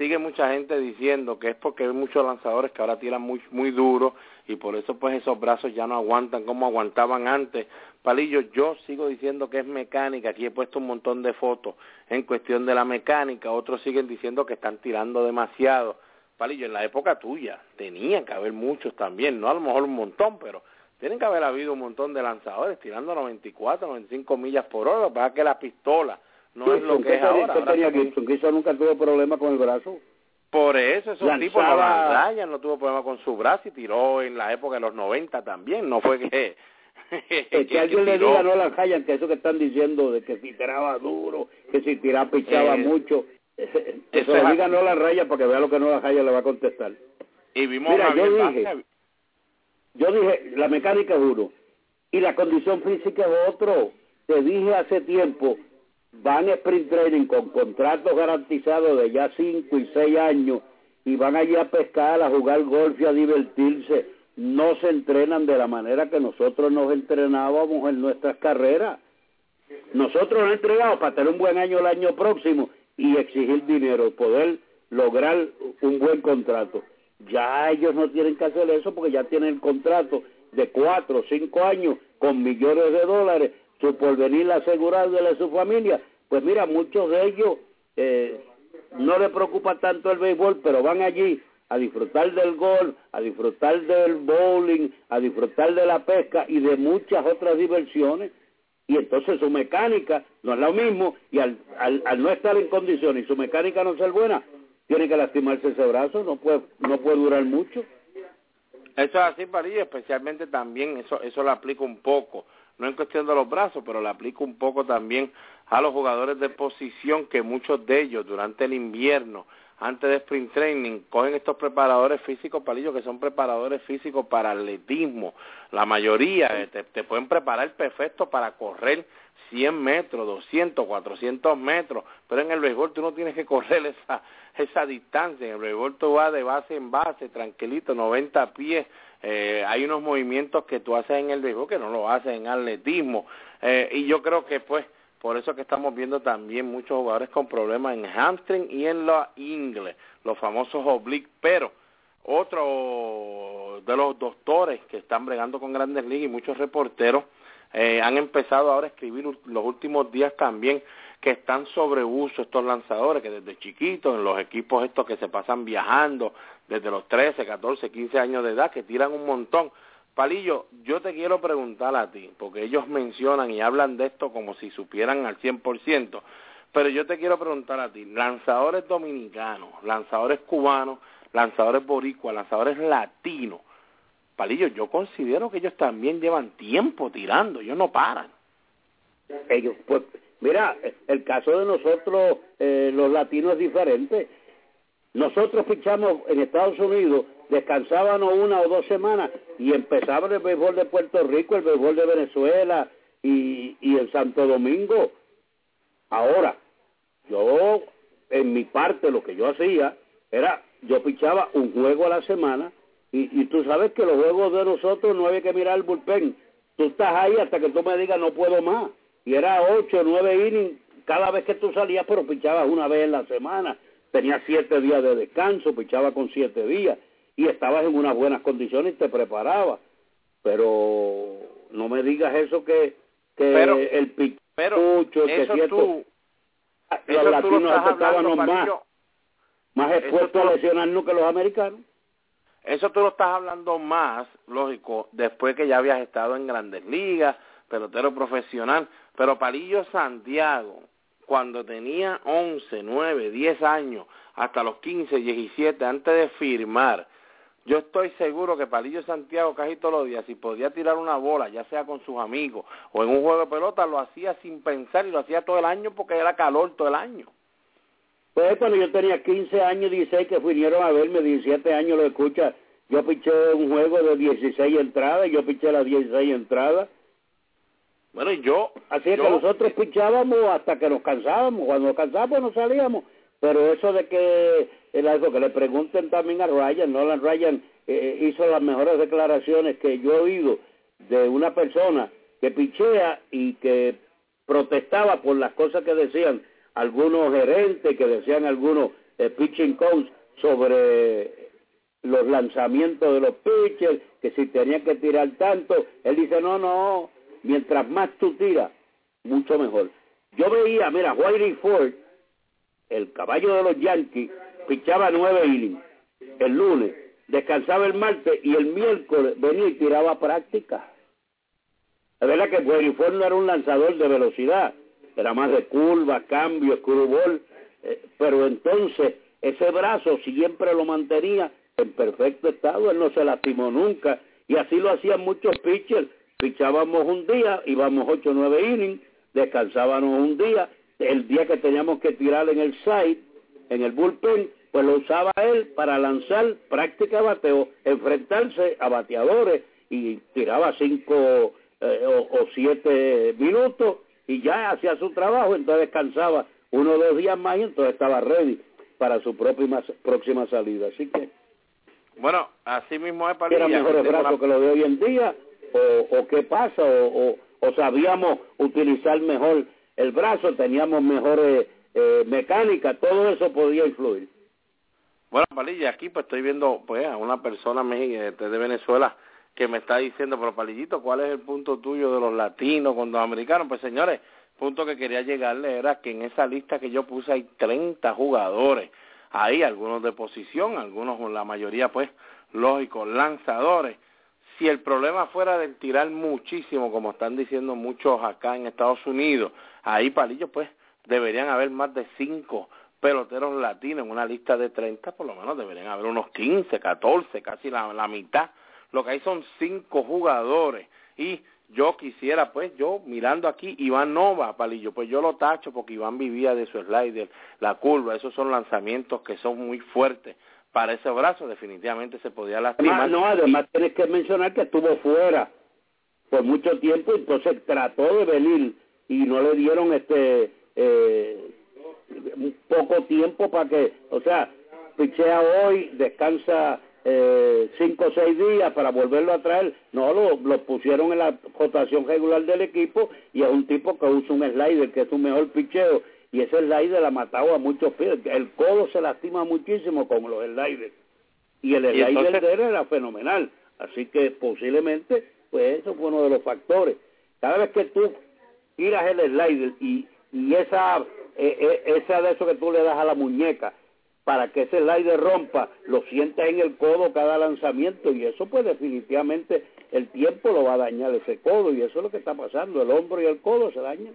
sigue mucha gente diciendo que es porque hay muchos lanzadores que ahora tiran muy muy duro y por eso pues esos brazos ya no aguantan como aguantaban antes. Palillo, yo sigo diciendo que es mecánica, aquí he puesto un montón de fotos en cuestión de la mecánica, otros siguen diciendo que están tirando demasiado. Palillo, en la época tuya tenían que haber muchos también, no a lo mejor un montón, pero tienen que haber habido un montón de lanzadores tirando 94, 95 millas por hora, para que la pistola no es lo que es ahora. ahora nunca tuvo problema con el brazo. Por eso esos tipos no Ryan no tuvo problema con su brazo y tiró en la época de los 90 también, no fue que... que, (laughs) alguien le diga no la Ryan que eso que están diciendo de que si tiraba duro, que si tiraba pichaba eh, mucho, (laughs) eso le diga no la raya para que vea lo que no la raya le va a contestar. Y vimos Mira, yo dije, yo dije, la mecánica es uno y la condición física es otro. Te dije hace tiempo van a sprint training con contratos garantizados de ya cinco y seis años y van allí a pescar, a jugar golf y a divertirse. No se entrenan de la manera que nosotros nos entrenábamos en nuestras carreras. Nosotros nos entregamos para tener un buen año el año próximo y exigir dinero, poder lograr un buen contrato. Ya ellos no tienen que hacer eso porque ya tienen el contrato de cuatro o cinco años con millones de dólares su porvenir asegurado de su familia, pues mira, muchos de ellos eh, no les preocupa tanto el béisbol, pero van allí a disfrutar del golf, a disfrutar del bowling, a disfrutar de la pesca y de muchas otras diversiones. Y entonces su mecánica no es lo mismo y al, al, al no estar en condiciones y su mecánica no ser buena, tiene que lastimarse ese brazo, no puede, no puede durar mucho. Eso es así, París, especialmente también, eso, eso lo aplica un poco no en cuestión de los brazos, pero le aplico un poco también a los jugadores de posición que muchos de ellos durante el invierno, antes de sprint training, cogen estos preparadores físicos, palillos, que son preparadores físicos para atletismo. La mayoría eh, te, te pueden preparar perfecto para correr 100 metros, 200, 400 metros, pero en el béisbol tú no tienes que correr esa, esa distancia, en el béisbol tú vas de base en base, tranquilito, 90 pies, eh, hay unos movimientos que tú haces en el béisbol que no lo haces en atletismo, eh, y yo creo que pues por eso que estamos viendo también muchos jugadores con problemas en hamstring y en la ingle, los famosos obliques, pero otro de los doctores que están bregando con grandes ligas y muchos reporteros eh, han empezado ahora a escribir los últimos días también que están sobre uso estos lanzadores, que desde chiquitos, en los equipos estos que se pasan viajando, desde los 13, 14, 15 años de edad, que tiran un montón. Palillo, yo te quiero preguntar a ti, porque ellos mencionan y hablan de esto como si supieran al 100%, pero yo te quiero preguntar a ti, lanzadores dominicanos, lanzadores cubanos, lanzadores boricuas, lanzadores latinos, Palillo, yo considero que ellos también llevan tiempo tirando, ellos no paran. Ellos, pues, Mira, el caso de nosotros, eh, los latinos es diferente. Nosotros fichamos en Estados Unidos, descansábamos una o dos semanas y empezaba el béisbol de Puerto Rico, el béisbol de Venezuela y, y en Santo Domingo. Ahora, yo, en mi parte, lo que yo hacía era, yo fichaba un juego a la semana y, y tú sabes que los juegos de nosotros no había que mirar el bullpen. Tú estás ahí hasta que tú me digas no puedo más y era ocho nueve innings cada vez que tú salías, pero pichabas una vez en la semana. Tenías siete días de descanso, pichaba con siete días y estabas en unas buenas condiciones y te preparabas. Pero no me digas eso que, que pero, el pichucho, que cierto, tú, los latinos estábamos más, más expuestos a lesionarnos que los americanos. Eso tú lo estás hablando más, lógico, después que ya habías estado en grandes ligas, pelotero profesional, pero Palillo Santiago, cuando tenía 11, 9, 10 años, hasta los 15, 17, antes de firmar, yo estoy seguro que Palillo Santiago casi todos los días, si podía tirar una bola, ya sea con sus amigos o en un juego de pelota, lo hacía sin pensar y lo hacía todo el año porque era calor todo el año. Pues cuando yo tenía 15 años, 16, que vinieron a verme, 17 años lo escucha, yo piché un juego de 16 entradas, yo piché las 16 entradas, bueno, y yo... Así es que nosotros pichábamos hasta que nos cansábamos. Cuando nos cansábamos no salíamos. Pero eso de que el algo que le pregunten también a Ryan, Nolan Ryan eh, hizo las mejores declaraciones que yo he oído de una persona que pichea y que protestaba por las cosas que decían algunos gerentes, que decían algunos eh, pitching coach sobre los lanzamientos de los pitchers, que si tenían que tirar tanto, él dice, no, no, mientras más tú tiras, mucho mejor. Yo veía, mira, Whitey Ford, el caballo de los Yankees, pichaba nueve innings el lunes, descansaba el martes y el miércoles venía y tiraba práctica. Es verdad que Whitey Ford no era un lanzador de velocidad, era más de curva, cambio, screwball, eh, pero entonces ese brazo siempre lo mantenía en perfecto estado, él no se lastimó nunca, y así lo hacían muchos pitchers Pichábamos un día, íbamos ocho o nueve innings, descansábamos un día, el día que teníamos que tirar en el side, en el bullpen, pues lo usaba él para lanzar práctica bateo, enfrentarse a bateadores y tiraba cinco eh, o, siete minutos y ya hacía su trabajo, entonces descansaba uno o dos días más y entonces estaba ready para su próxima, próxima salida. Así que... Bueno, así mismo es para Era mejor brazo que lo de hoy en día o, o qué pasa o, o, sabíamos utilizar mejor el brazo, teníamos mejores eh, mecánica, todo eso podía influir. Bueno, Palilla, aquí pues estoy viendo pues a una persona de Venezuela que me está diciendo, pero Palillito, ¿cuál es el punto tuyo de los latinos con los americanos? Pues señores, punto que quería llegarle era que en esa lista que yo puse hay 30 jugadores, ahí algunos de posición, algunos, la mayoría pues, lógico, lanzadores, si el problema fuera de tirar muchísimo, como están diciendo muchos acá en Estados Unidos, ahí Palillo, pues deberían haber más de cinco peloteros latinos en una lista de 30, por lo menos deberían haber unos 15, 14, casi la, mitad. Lo que hay son cinco jugadores y yo quisiera, pues, yo mirando aquí, Iván Nova, Palillo, pues yo lo tacho porque Iván vivía de su slider, la curva, esos son lanzamientos que son muy fuertes para ese brazo definitivamente se podía lastimar. no, además tienes que mencionar que estuvo fuera por mucho tiempo, entonces trató de venir y no le dieron este eh, poco tiempo para que, o sea, pichea hoy, descansa eh, cinco o seis días para volverlo a traer. No, lo, lo pusieron en la rotación regular del equipo y es un tipo que usa un slider que es un mejor picheo y ese slider ha matado a muchos pies. El codo se lastima muchísimo como los sliders y el slider de él era fenomenal. Así que posiblemente, pues eso fue uno de los factores. Cada vez que tú tiras el slider y, y esa, eh, esa de eso que tú le das a la muñeca, para que ese slider rompa, lo sientes en el codo cada lanzamiento y eso pues definitivamente el tiempo lo va a dañar ese codo y eso es lo que está pasando, el hombro y el codo se dañan.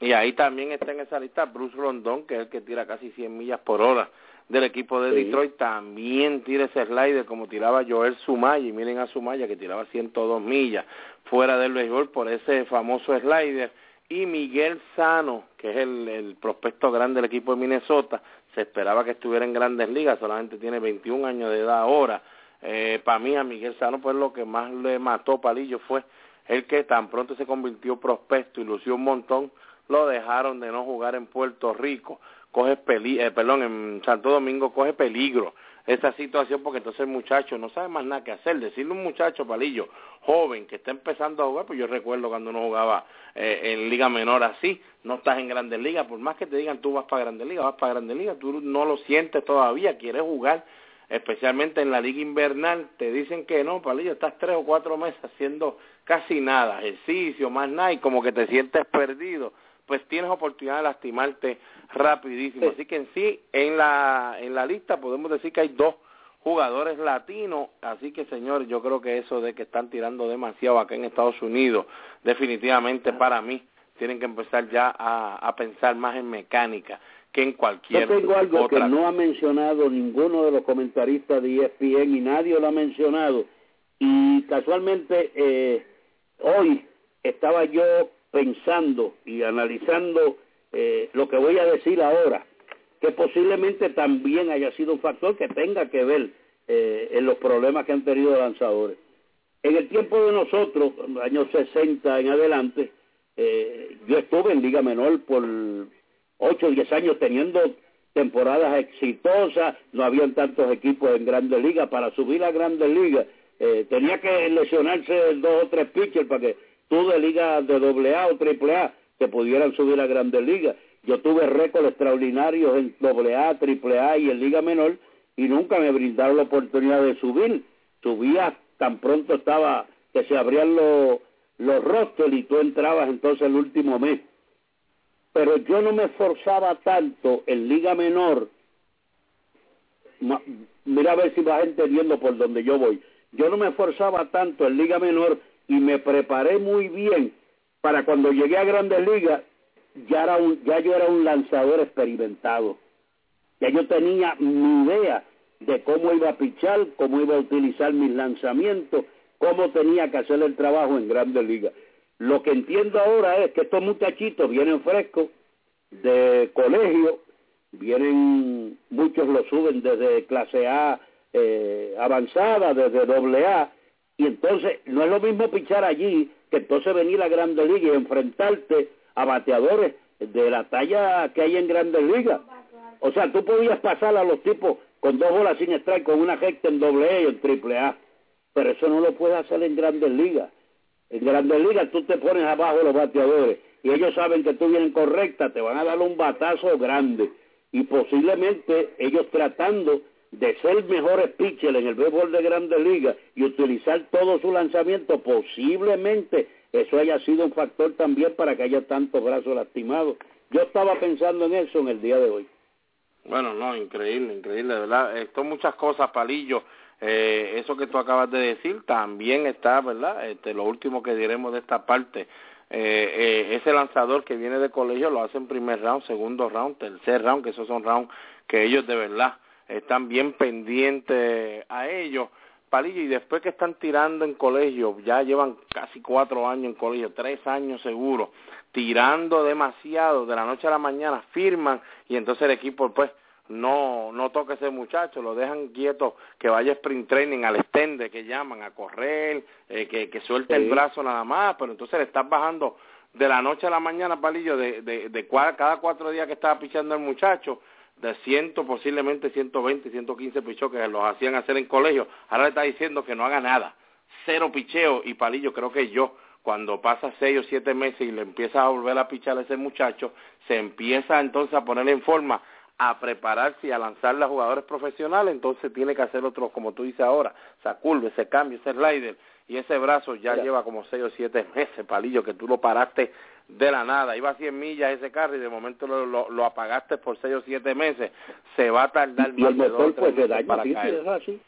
Y ahí también está en esa lista Bruce Rondón, que es el que tira casi 100 millas por hora del equipo de Detroit, también tira ese slider como tiraba Joel Sumaya, y miren a Sumaya que tiraba 102 millas fuera del béisbol por ese famoso slider, y Miguel Sano, que es el, el prospecto grande del equipo de Minnesota, se esperaba que estuviera en grandes ligas, solamente tiene 21 años de edad ahora. Eh, Para mí a Miguel Sano pues lo que más le mató Palillo fue el que tan pronto se convirtió prospecto y lució un montón, lo dejaron de no jugar en Puerto Rico, coge peli eh, perdón, en Santo Domingo coge peligro esa situación porque entonces el muchacho no sabe más nada que hacer. Decirle a un muchacho palillo joven que está empezando a jugar, pues yo recuerdo cuando uno jugaba eh, en liga menor así, no estás en grandes ligas, por más que te digan tú vas para grandes ligas, vas para grandes ligas, tú no lo sientes todavía, quieres jugar, especialmente en la liga invernal, te dicen que no, palillo, estás tres o cuatro meses haciendo casi nada, ejercicio, más nada, y como que te sientes perdido pues tienes oportunidad de lastimarte rapidísimo. Así que en sí, en la, en la lista podemos decir que hay dos jugadores latinos, así que señor, yo creo que eso de que están tirando demasiado acá en Estados Unidos, definitivamente para mí, tienen que empezar ya a, a pensar más en mecánica que en cualquier Yo tengo algo que no ha mencionado ninguno de los comentaristas de ESPN y nadie lo ha mencionado, y casualmente eh, hoy estaba yo pensando y analizando eh, lo que voy a decir ahora, que posiblemente también haya sido un factor que tenga que ver eh, en los problemas que han tenido lanzadores. En el tiempo de nosotros, años 60 en adelante, eh, yo estuve en Liga Menor por 8 o 10 años teniendo temporadas exitosas, no habían tantos equipos en Grandes Ligas. Para subir a Grandes Ligas eh, tenía que lesionarse dos o tres pitchers para que tú de liga de doble A o triple A que pudieran subir a grandes ligas. Yo tuve récords extraordinarios en doble A, triple A y en liga menor y nunca me brindaron la oportunidad de subir. Subía tan pronto estaba que se abrían los, los rosters y tú entrabas entonces el último mes. Pero yo no me esforzaba tanto en liga menor. Mira a ver si vas entendiendo por donde yo voy. Yo no me esforzaba tanto en liga menor y me preparé muy bien para cuando llegué a Grandes Ligas, ya, era un, ya yo era un lanzador experimentado. Ya yo tenía mi idea de cómo iba a pichar, cómo iba a utilizar mis lanzamientos, cómo tenía que hacer el trabajo en Grandes Ligas. Lo que entiendo ahora es que estos muchachitos vienen frescos de colegio, vienen, muchos lo suben desde clase A eh, avanzada, desde doble A, y entonces no es lo mismo pichar allí que entonces venir a Grandes Ligas y enfrentarte a bateadores de la talla que hay en Grandes Ligas. O sea, tú podías pasar a los tipos con dos bolas sin strike, con una recta en doble A y en triple A. Pero eso no lo puedes hacer en Grandes Ligas. En Grandes Ligas tú te pones abajo los bateadores y ellos saben que tú vienes correcta, te van a dar un batazo grande. Y posiblemente ellos tratando de ser mejores pitchers en el béisbol de Grandes Ligas y utilizar todo su lanzamiento, posiblemente eso haya sido un factor también para que haya tantos brazos lastimados. Yo estaba pensando en eso en el día de hoy. Bueno, no, increíble, increíble, verdad. Esto muchas cosas, Palillo. Eh, eso que tú acabas de decir también está, ¿verdad? Este, lo último que diremos de esta parte. Eh, eh, ese lanzador que viene de colegio lo hace en primer round, segundo round, tercer round, que esos son rounds que ellos de verdad están bien pendientes a ellos. Palillo, y después que están tirando en colegio, ya llevan casi cuatro años en colegio, tres años seguro, tirando demasiado de la noche a la mañana, firman y entonces el equipo pues no no toca ese muchacho, lo dejan quieto, que vaya sprint training al extende que llaman, a correr, eh, que, que suelte el brazo nada más, pero entonces le estás bajando de la noche a la mañana, Palillo, de, de, de cada cuatro días que estaba pichando el muchacho, de 100, posiblemente 120, 115 pichos que los hacían hacer en colegio, ahora le está diciendo que no haga nada, cero picheo y palillo, creo que yo, cuando pasa seis o siete meses y le empieza a volver a pichar a ese muchacho, se empieza entonces a poner en forma a prepararse y a lanzarle a jugadores profesionales, entonces tiene que hacer otros, como tú dices ahora, esa curva, ese cambio, ese slider, y ese brazo ya lleva como seis o siete meses, palillo, que tú lo paraste de la nada. Iba a 100 millas ese carro y de momento lo, lo, lo apagaste por seis o siete meses. Se va a tardar más el de motor dos pues tres se meses para sí, sí, caer. es así.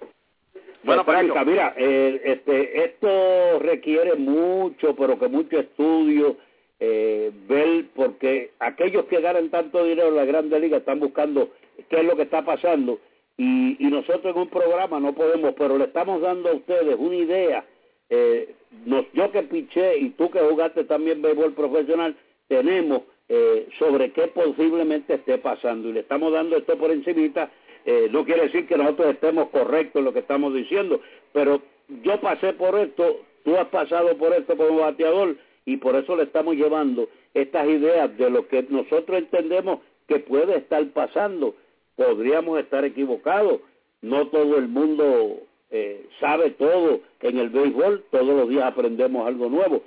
Bueno, Palillo, mira, eh, este, esto requiere mucho, pero que mucho estudio, eh, ver, porque aquellos que ganan tanto dinero en la Grande Liga están buscando qué es lo que está pasando y, y nosotros en un programa no podemos, pero le estamos dando a ustedes una idea. Eh, nos, yo que piché y tú que jugaste también béisbol profesional, tenemos eh, sobre qué posiblemente esté pasando y le estamos dando esto por encimita. Eh, no quiere decir que nosotros estemos correctos en lo que estamos diciendo, pero yo pasé por esto, tú has pasado por esto como bateador y por eso le estamos llevando estas ideas de lo que nosotros entendemos que puede estar pasando. Podríamos estar equivocados, no todo el mundo eh, sabe todo en el béisbol, todos los días aprendemos algo nuevo,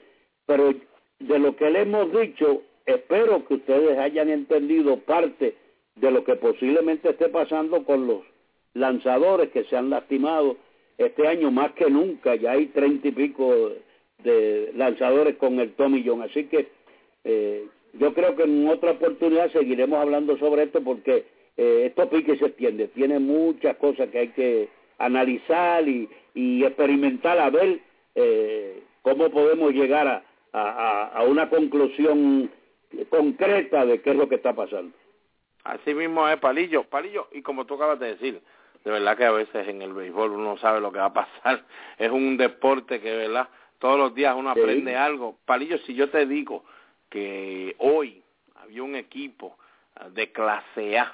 pero de lo que le hemos dicho, espero que ustedes hayan entendido parte de lo que posiblemente esté pasando con los lanzadores que se han lastimado este año más que nunca, ya hay treinta y pico de lanzadores con el Tommy John, así que eh, yo creo que en otra oportunidad seguiremos hablando sobre esto porque eh, esto pique se extiende, tiene muchas cosas que hay que analizar y, y experimentar a ver eh, cómo podemos llegar a, a, a una conclusión concreta de qué es lo que está pasando. Así mismo es, Palillo. Palillo, y como tú acabas de decir, de verdad que a veces en el béisbol uno no sabe lo que va a pasar. (laughs) Es un deporte que, ¿verdad? Todos los días uno Sí. aprende algo. Palillo, si yo te digo que hoy había un equipo de clase A,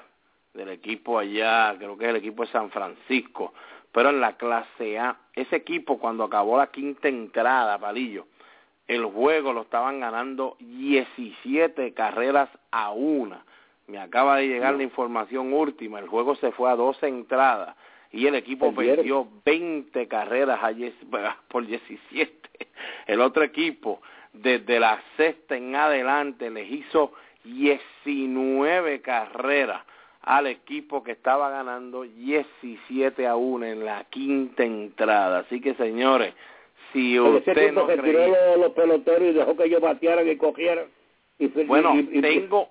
del equipo allá, creo que es el equipo de San Francisco, pero en la clase A, ese equipo cuando acabó la quinta entrada, Palillo, el juego lo estaban ganando 17 carreras a una. Me acaba de llegar la información última, el juego se fue a 12 entradas y el equipo perdió 20 carreras a (laughs) por 17. El otro equipo, desde la sexta en adelante, les hizo 19 carreras al equipo que estaba ganando 17 a 1 en la quinta entrada. Así que, señores, si usted no creía... los, peloteros y dejó que ellos batearan y cogieran. Y, Bueno, y- y- tengo,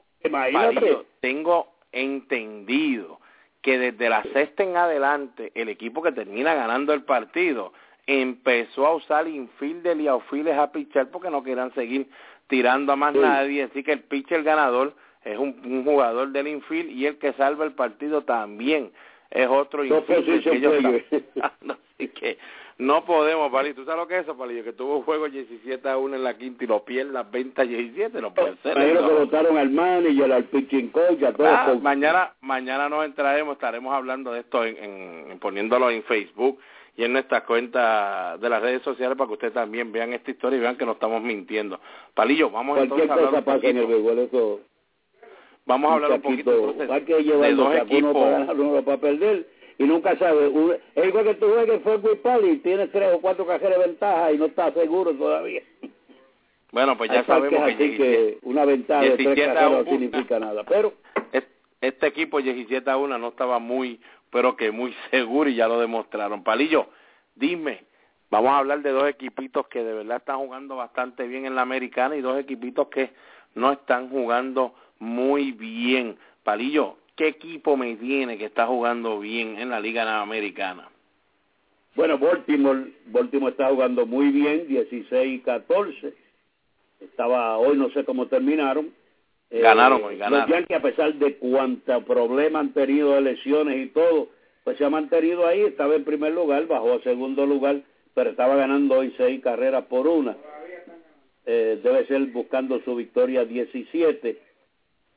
tengo entendido que desde la sexta en adelante el equipo que termina ganando el partido empezó a usar infielder y outfielders a pichar porque no querían seguir tirando a más Sí. nadie, así que el pitcher ganador es un, un jugador del infield y el que salva el partido también es otro Dos infielder que ellos (laughs) así que no podemos, Palillo, ¿tú sabes lo que es eso, Palillo? Que tuvo un juego 17 a 1 en la quinta y lo pierdas 20 a 17, no puede ser. Eso. que votaron al manager, al pitching coach, a todos. Ah, con- mañana, mañana nos entraremos, estaremos hablando de esto, en, en- en- poniéndolo en Facebook y en nuestras cuentas de las redes sociales para que ustedes también vean esta historia y vean que no estamos mintiendo. Palillo, vamos Cualquier entonces a hablar cosa un pasa en el poquito, béisbol, eso... vamos a hablar un poquito entonces hay que de llevarlo dos saco, uno equipos. para uno para perder y nunca sabe. Uno- es igual que tú juegues fútbol pali y tienes tres o cuatro cajeras de ventaja y no estás seguro todavía. Bueno, pues ya Hay sabemos que, así 17 que una ventaja de tres 17 a cajeras no significa nada. Pero es- este equipo 17 a 1 no estaba muy, pero que muy (laughs) seguro y ya lo demostraron. Palillo, dime, vamos a hablar de dos equipitos que de verdad están jugando bastante bien en la americana y dos equipitos que no están jugando muy bien. Palillo, ¿qué equipo me tiene que está jugando bien en la liga americana? Bueno, Baltimore, Baltimore está jugando muy bien, 16-14. Estaba hoy, no sé cómo terminaron. Eh, Ganaron hoy, ganaron. Los Yankees, a pesar de cuántos problemas han tenido de lesiones y todo, pues se ha mantenido ahí. Estaba en primer lugar, bajó a segundo lugar, pero estaba ganando hoy seis carreras por una. Eh, debe ser buscando su victoria 17.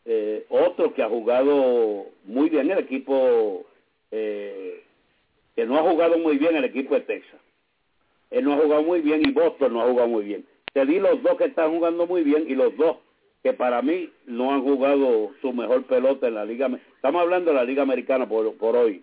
Eh, otro que ha jugado muy bien, el equipo eh, que no ha jugado muy bien el equipo de Texas. Él no ha jugado muy bien y Boston no ha jugado muy bien. Te di los dos que están jugando muy bien y los dos que para mí no han jugado su mejor pelota en la liga. Estamos hablando de la liga americana por, por hoy.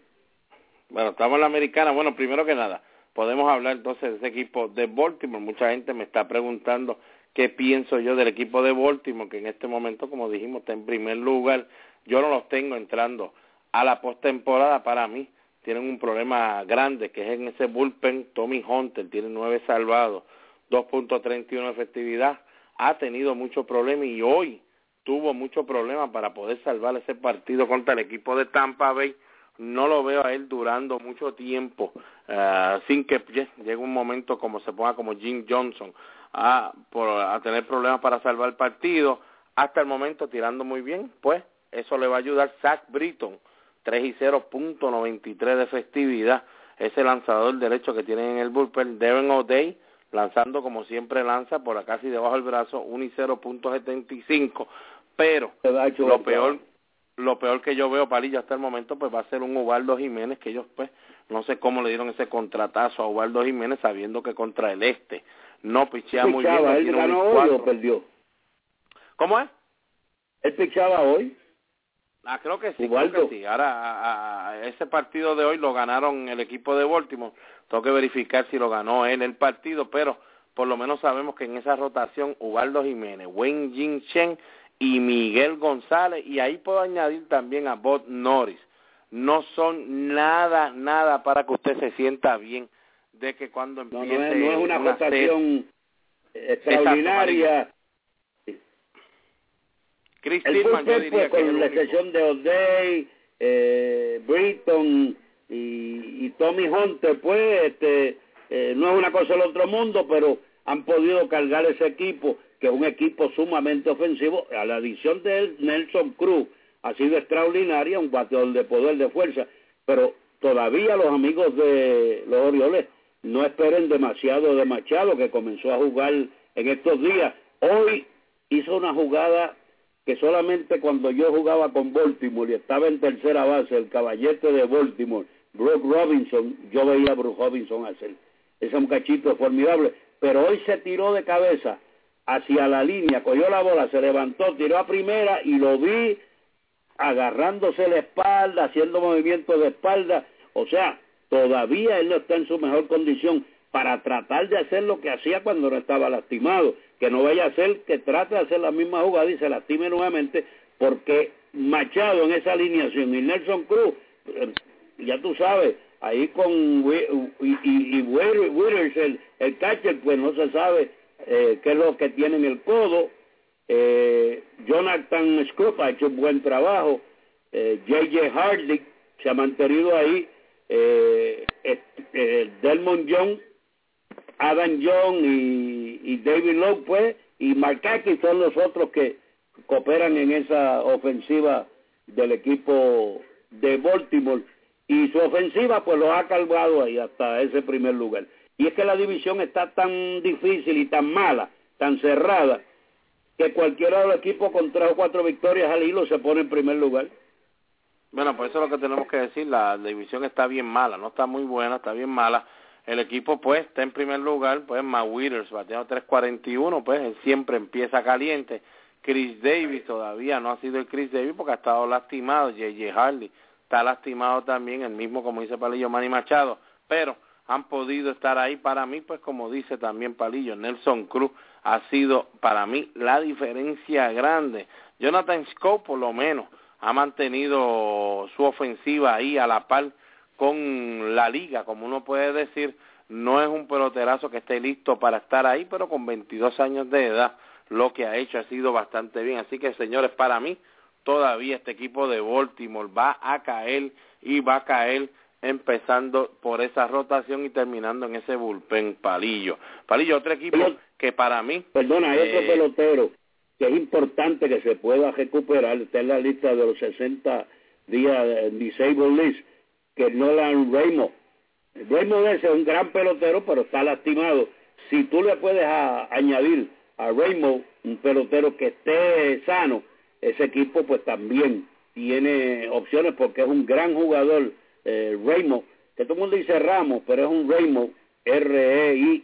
Bueno, estamos en la americana. Bueno, primero que nada, podemos hablar entonces de ese equipo de Baltimore. Mucha gente me está preguntando qué pienso yo del equipo de Baltimore, que en este momento, como dijimos, está en primer lugar. Yo no los tengo entrando a la postemporada para mí. Tienen un problema grande, que es en ese bullpen. Tommy Hunter tiene nueve salvados, 2.31 de efectividad ha tenido muchos problemas y hoy tuvo muchos problemas para poder salvar ese partido contra el equipo de Tampa Bay. No lo veo a él durando mucho tiempo uh, sin que llegue un momento como se ponga como Jim Johnson a, por, a tener problemas para salvar el partido. Hasta el momento tirando muy bien, pues eso le va a ayudar Zach Britton, 3 y 0.93 de efectividad, ese lanzador derecho que tienen en el bullpen. Devin O'Day, lanzando como siempre lanza por acá casi debajo del brazo, 1 y 0.75, pero lo peor lo peor que yo veo Palillo hasta el momento pues va a ser un Ubaldo Jiménez que ellos pues no sé cómo le dieron ese contratazo a Ubaldo Jiménez sabiendo que contra el este no pichea muy bien. ¿Él ganó hoy o perdió? ¿Cómo es? ¿Él pichaba hoy? Ah, creo que sí, creo que sí. Ahora, a, ese partido de hoy lo ganaron el equipo de Baltimore. Tengo que verificar si lo ganó él el partido, pero por lo menos sabemos que en esa rotación Ubaldo Jiménez, Wayne Jin Chen y Miguel González, y ahí puedo añadir también a Bob Norris. No son nada, nada para que usted se sienta bien de que cuando empiece no, no es, una, extraordinaria. Chris el Tillman, yo diría pues, que con la excepción de O'Day, eh, Britton y, y, Tommy Hunter, pues este, eh, no es una cosa del otro mundo, pero han podido cargar ese equipo, que es un equipo sumamente ofensivo. A la adición de él, Nelson Cruz ha sido extraordinaria, un bateador de poder, de fuerza, pero todavía los amigos de los Orioles no esperen demasiado de Machado, que comenzó a jugar en estos días. Hoy hizo una jugada que solamente cuando yo jugaba con Baltimore y estaba en tercera base, el caballete de Baltimore, Brooke Robinson, yo veía a Brooke Robinson hacer. Ese muchachito formidable, pero hoy se tiró de cabeza hacia la línea, cogió la bola, se levantó, tiró a primera y lo vi agarrándose la espalda, haciendo movimientos de espalda, o sea, todavía él no está en su mejor condición para tratar de hacer lo que hacía cuando no estaba lastimado que no vaya a ser que trate de hacer la misma jugada y se lastime nuevamente, porque Machado en esa alineación y Nelson Cruz, eh, ya tú sabes, ahí con y, y, y el, catcher, pues no se sabe eh, qué es lo que tiene en el codo. Eh, Jonathan Scruff ha hecho un buen trabajo. Eh, J.J. Hardy se ha mantenido ahí. Eh, eh, Delmond Young Adam John y, David Lowe, pues, y Markaki son los otros que cooperan en esa ofensiva del equipo de Baltimore. Y su ofensiva, pues, lo ha calvado ahí hasta ese primer lugar. Y es que la división está tan difícil y tan mala, tan cerrada, que cualquiera de los equipos con tres o cuatro victorias al hilo se pone en primer lugar. Bueno, pues eso es lo que tenemos que decir. La división está bien mala, no está muy buena, está bien mala el equipo pues está en primer lugar, pues Matt Withers bateando 3.41, pues él siempre empieza caliente. Chris Davis todavía no ha sido el Chris Davis porque ha estado lastimado, J.J. Harley está lastimado también, el mismo como dice Palillo Manny Machado, pero han podido estar ahí para mí, pues como dice también Palillo, Nelson Cruz ha sido para mí la diferencia grande. Jonathan Scope por lo menos ha mantenido su ofensiva ahí a la par con la liga, como uno puede decir, no es un peloterazo que esté listo para estar ahí, pero con 22 años de edad lo que ha hecho ha sido bastante bien. Así que, señores, para mí todavía este equipo de Baltimore va a caer y va a caer empezando por esa rotación y terminando en ese bullpen palillo. Palillo, otro equipo que para mí... Perdona, hay otro eh, pelotero que es importante que se pueda recuperar, está en la lista de los 60 días en Disabled List, que Nolan Raymond. Raymond es un gran pelotero, pero está lastimado. Si tú le puedes añadir a Raymond un pelotero que esté sano, ese equipo pues también tiene opciones porque es un gran jugador, eh, Raymond, que todo el mundo dice Ramos, pero es un Raymond, R-E-I-M-O-L-D,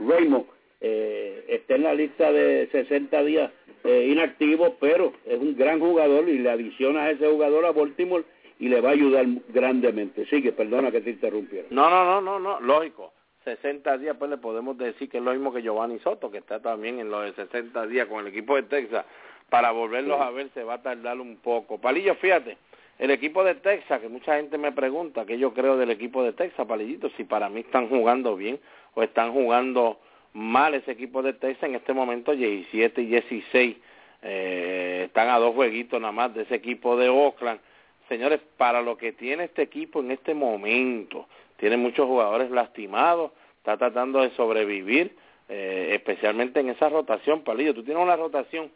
Raymond, eh, está en la lista de 60 días eh, inactivo, pero es un gran jugador y le adiciona a ese jugador a Baltimore y le va a ayudar grandemente. Sigue, perdona que te interrumpiera. No, no, no, no, no, lógico. 60 días, pues le podemos decir que es lo mismo que Giovanni Soto, que está también en los de 60 días con el equipo de Texas. Para volverlos a ver se va a tardar un poco. Palillo, fíjate, el equipo de Texas, que mucha gente me pregunta qué yo creo del equipo de Texas, Palillito, si para mí están jugando bien o están jugando mal ese equipo de Texas en este momento, 17 y 16. Eh, están a dos jueguitos nada más de ese equipo de Oakland. Señores, para lo que tiene este equipo en este momento, tiene muchos jugadores lastimados, está tratando de sobrevivir, eh, especialmente en esa rotación, Palillo. Tú tienes una rotación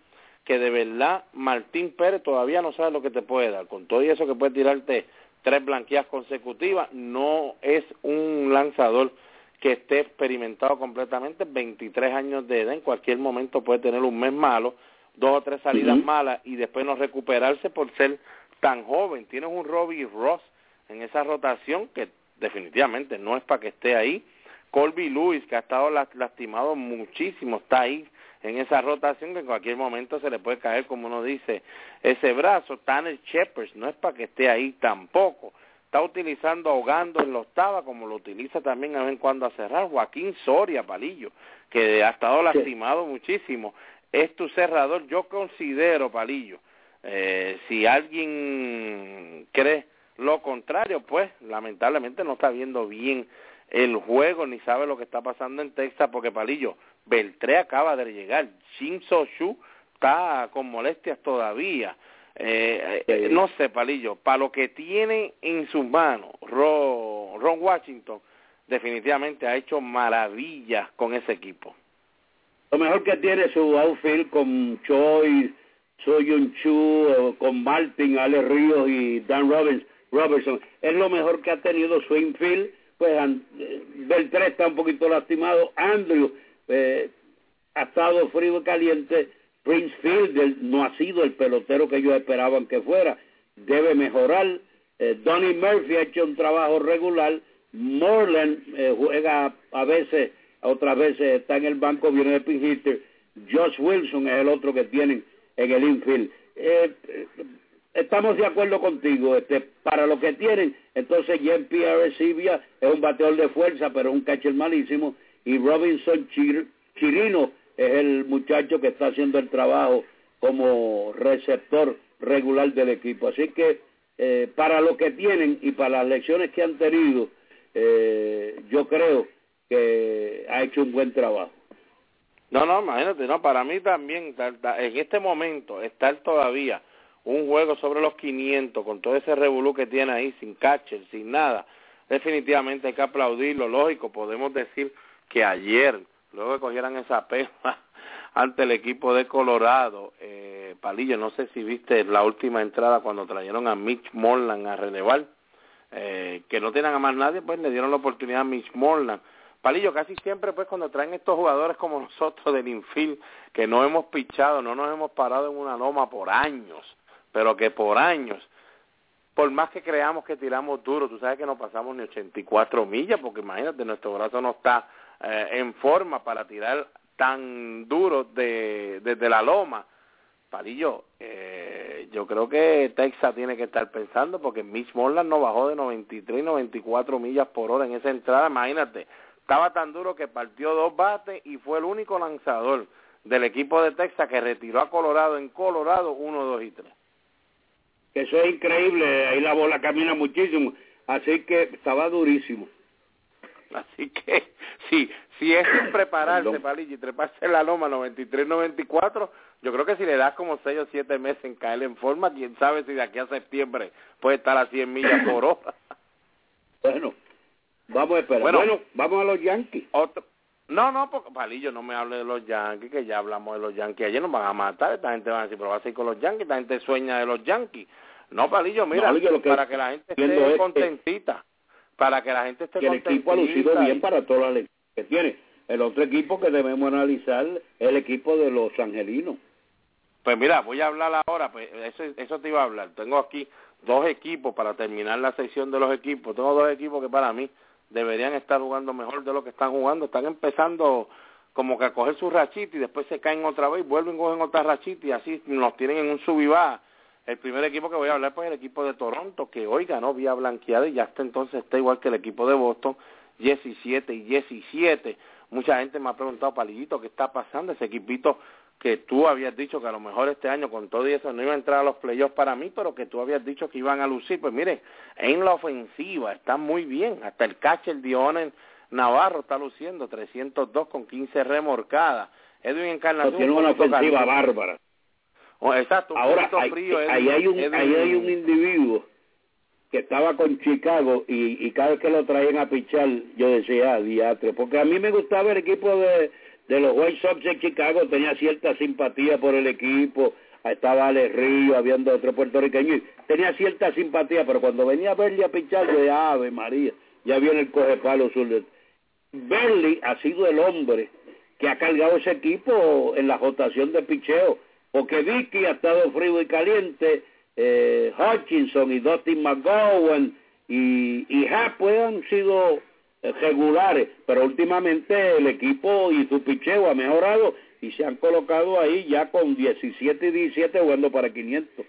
que de verdad Martín Pérez todavía no sabe lo que te puede dar. Con todo eso que puede tirarte tres blanqueas consecutivas, no es un lanzador que esté experimentado completamente, 23 años de edad, en cualquier momento puede tener un mes malo, dos o tres salidas malas y después no recuperarse por ser tan joven. Tienes un Robbie Ross en esa rotación que definitivamente no es para que esté ahí. Colby Lewis, que ha estado lastimado muchísimo, está ahí en esa rotación que en cualquier momento se le puede caer, como uno dice, ese brazo. Tanner Shepard no es para que esté ahí tampoco. Está utilizando ahogando en la octava, como lo utiliza también a vez en cuando a cerrar. Joaquín Soria, Palillo, que ha estado lastimado muchísimo. Es tu cerrador. Yo considero, Palillo, eh, si alguien cree lo contrario, pues lamentablemente no está viendo bien el juego ni sabe lo que está pasando en Texas porque Palillo, Beltré acaba de llegar, Shin Shu está con molestias todavía. Eh, eh, no sé, Palillo, para lo que tiene en sus manos Ron, Ron Washington, definitivamente ha hecho maravillas con ese equipo. Lo mejor que tiene su outfield con Choi, Soyun Chu, con Martin, Ale Ríos y Dan Robbins Robertson. Es lo mejor que ha tenido Swingfield, pues eh, Beltré está un poquito lastimado, Andrew eh, ha estado frío y caliente, Prince Fielder no ha sido el pelotero que ellos esperaban que fuera, debe mejorar, eh, Donnie Murphy ha hecho un trabajo regular, Morland eh, juega a veces, otras veces está en el banco, viene de pin hitter, Josh Wilson es el otro que tienen en el infield. Eh, estamos de acuerdo contigo, este, para lo que tienen, entonces Jean-Pierre Sibia es un bateador de fuerza, pero un catcher malísimo, y Robinson Chirino es el muchacho que está haciendo el trabajo como receptor regular del equipo. Así que eh, para lo que tienen y para las lecciones que han tenido, eh, yo creo que ha hecho un buen trabajo. No, no, imagínate, no, para mí también, en este momento, estar todavía un juego sobre los 500 con todo ese revolú que tiene ahí, sin catcher, sin nada, definitivamente hay que aplaudirlo, lógico, podemos decir que ayer, luego que cogieran esa pena (laughs) ante el equipo de Colorado, eh, Palillo, no sé si viste la última entrada cuando trajeron a Mitch Morland a relevar, eh, que no tienen a más nadie, pues le dieron la oportunidad a Mitch Morland. Palillo, casi siempre pues cuando traen estos jugadores como (laughs) nosotros del infield, que no hemos pichado, no nos hemos parado en una loma por años, pero que por años, por más que creamos que tiramos duro, tú sabes que no pasamos ni 84 millas, porque imagínate, nuestro brazo no está eh, en forma para tirar tan duro de, desde la loma. Palillo, eh, yo creo que Texas tiene que estar pensando porque Mitch Morland no bajó de 93, 94 millas por hora en esa entrada, imagínate, estaba tan duro que partió dos bates y fue el único lanzador del equipo de Texas que retiró a Colorado en Colorado 1, 2 y 3 eso es increíble, ahí la bola camina muchísimo, así que estaba durísimo. (laughs) Así que, sí, si es sin prepararse, Palillo, y treparse la loma 93-94, yo creo que si le das como 6 o 7 meses en caer en forma, quién sabe si de aquí a septiembre puede estar a 100 millas por hora. (laughs) bueno, vamos a esperar. Bueno, vamos a los Yankees. Otro, no, no, porque Palillo, no me hable de los Yankees, que ya hablamos de los Yankees. Ayer nos van a matar, esta gente va a decir, pero va a seguir con los Yankees, esta gente sueña de los Yankees. No, Palillo, mira, para que la gente esté contentita, para que la gente esté contentita. El equipo ha lucido bien para todas las que tiene. El otro equipo que debemos analizar es el equipo de los angelinos. Pues mira, voy a hablar ahora, pues eso, eso te iba a hablar. Tengo aquí dos equipos para terminar la sección de los equipos. Tengo dos equipos que para mí deberían estar jugando mejor de lo que están jugando. Están empezando como que a coger su rachita y después se caen otra vez, vuelven, cogen otra rachita y así nos tienen en un sub y baja. El primer equipo que voy a hablar pues es el equipo de Toronto, que hoy ganó vía blanqueada y ya hasta entonces está igual que el equipo de Boston, 17 y 17. Mucha gente me ha preguntado, Palillito, ¿qué está pasando? Ese equipito que tú habías dicho que a lo mejor este año con todo y eso no iba a entrar a los playoffs para mí, pero que tú habías dicho que iban a lucir. Pues mire, en la ofensiva está muy bien. Hasta el catcher Dionen Navarro está luciendo 302 con 15 remorcadas. Edwin Encarnación. tiene una ofensiva bárbara. Oh, exacto, Ahora, frío, ahí, hay un, ahí hay un individuo que estaba con Chicago y, y cada vez que lo traían a pichar, yo decía, ah, diatre, porque a mí me gustaba el equipo de, de los White Sox de Chicago, tenía cierta simpatía por el equipo, estaba Alex Río, habiendo otro puertorriqueño, tenía cierta simpatía, pero cuando venía a verle a pichar, yo decía, Ave María, ya viene el coge palo sur Berly ha sido el hombre que ha cargado ese equipo en la rotación de picheo, porque Vicky ha estado frío y caliente, eh, Hutchinson y Dustin McGowan y, y pues han sido eh, regulares, pero últimamente el equipo y su picheo ha mejorado y se han colocado ahí ya con 17 y 17 jugando para 500.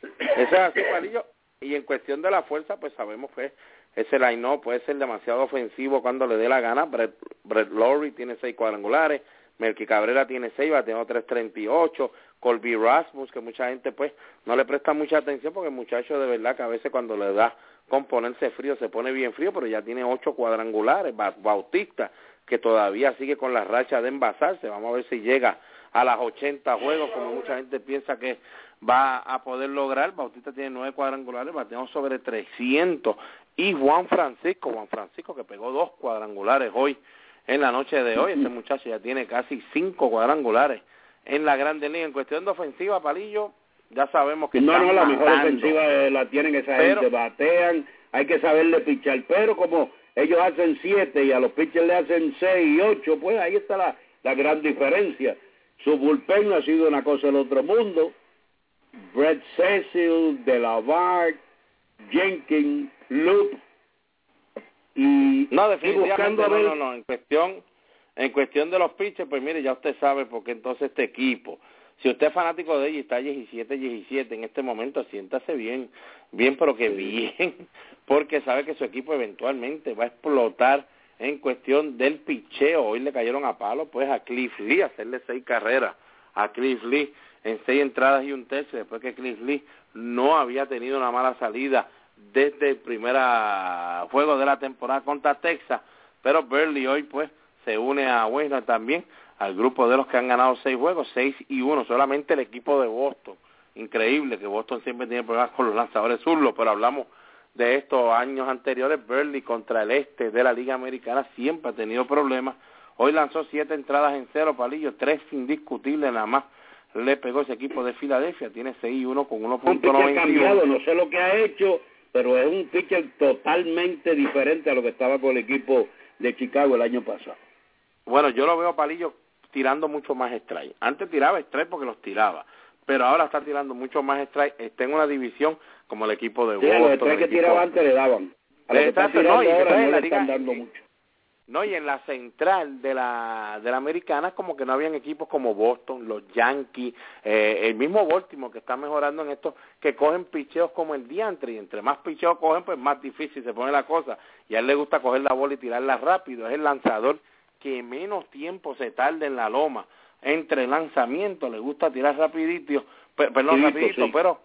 Eso es así, Palillo. Y en cuestión de la fuerza, pues sabemos que ese line puede ser demasiado ofensivo cuando le dé la gana. Brett, Brett Lowry tiene seis cuadrangulares, Melky Cabrera tiene seis, bateó 338, Colby Rasmus, que mucha gente pues no le presta mucha atención porque el muchacho de verdad que a veces cuando le da con ponerse frío se pone bien frío, pero ya tiene ocho cuadrangulares, Bautista, que todavía sigue con la racha de envasarse, vamos a ver si llega a las 80 juegos, como mucha gente piensa que va a poder lograr. Bautista tiene nueve cuadrangulares, bateamos sobre 300. Y Juan Francisco, Juan Francisco que pegó dos cuadrangulares hoy, en la noche de hoy. Este muchacho ya tiene casi cinco cuadrangulares en la Grande Liga. En cuestión de ofensiva, Palillo, ya sabemos que... No, no, la mejor ofensiva la tienen esa gente, batean, hay que saberle pichar, pero como ellos hacen siete y a los pitchers le hacen seis y ocho, pues ahí está la, la gran diferencia. Su bullpen ha sido una cosa del otro mundo. Brett Cecil, Delavard, Jenkins, Loop y no definitivamente no, no, no, en cuestión en cuestión de los pitchers, pues mire, ya usted sabe porque entonces este equipo, si usted es fanático de ellos y está 17, 17 en este momento, siéntase bien, bien pero que bien, (laughs) porque sabe que su equipo eventualmente va a explotar en cuestión del picheo. Hoy le cayeron a palo pues a Cliff Lee, hacerle seis carreras a Cliff Lee en seis entradas y un tercio, después que Cliff Lee no había tenido una mala salida desde el primer juego de la temporada contra Texas, pero Burley hoy pues se une a Wayne también, al grupo de los que han ganado seis juegos, seis y uno, solamente el equipo de Boston. Increíble que Boston siempre tiene problemas con los lanzadores zurdos, pero hablamos de estos años anteriores, Burley contra el este de la Liga Americana siempre ha tenido problemas. Hoy lanzó siete entradas en cero palillos, tres indiscutibles nada más. Le pegó ese equipo de Filadelfia, tiene seis y uno con 1.91. cambiado, no sé lo que ha hecho, pero es un pitcher totalmente diferente a lo que estaba con el equipo de Chicago el año pasado. Bueno, yo lo veo a Palillo tirando mucho más strike. Antes tiraba strike porque los tiraba, pero ahora está tirando mucho más strike. Está en una división como el equipo de sí, Boston. los que tiraba antes le daban. A lo que está tirando no, ahora no le están dando mucho. No, y en la central de la, de la americana como que no habían equipos como Boston, los Yankees, eh, el mismo Baltimore que está mejorando en esto, que cogen picheos como el diantre y entre más picheos cogen pues más difícil se pone la cosa. Y a él le gusta coger la bola y tirarla rápido, es el lanzador que menos tiempo se tarda en la loma. Entre lanzamientos, le gusta tirar rapidito, perdón, rapidito, pero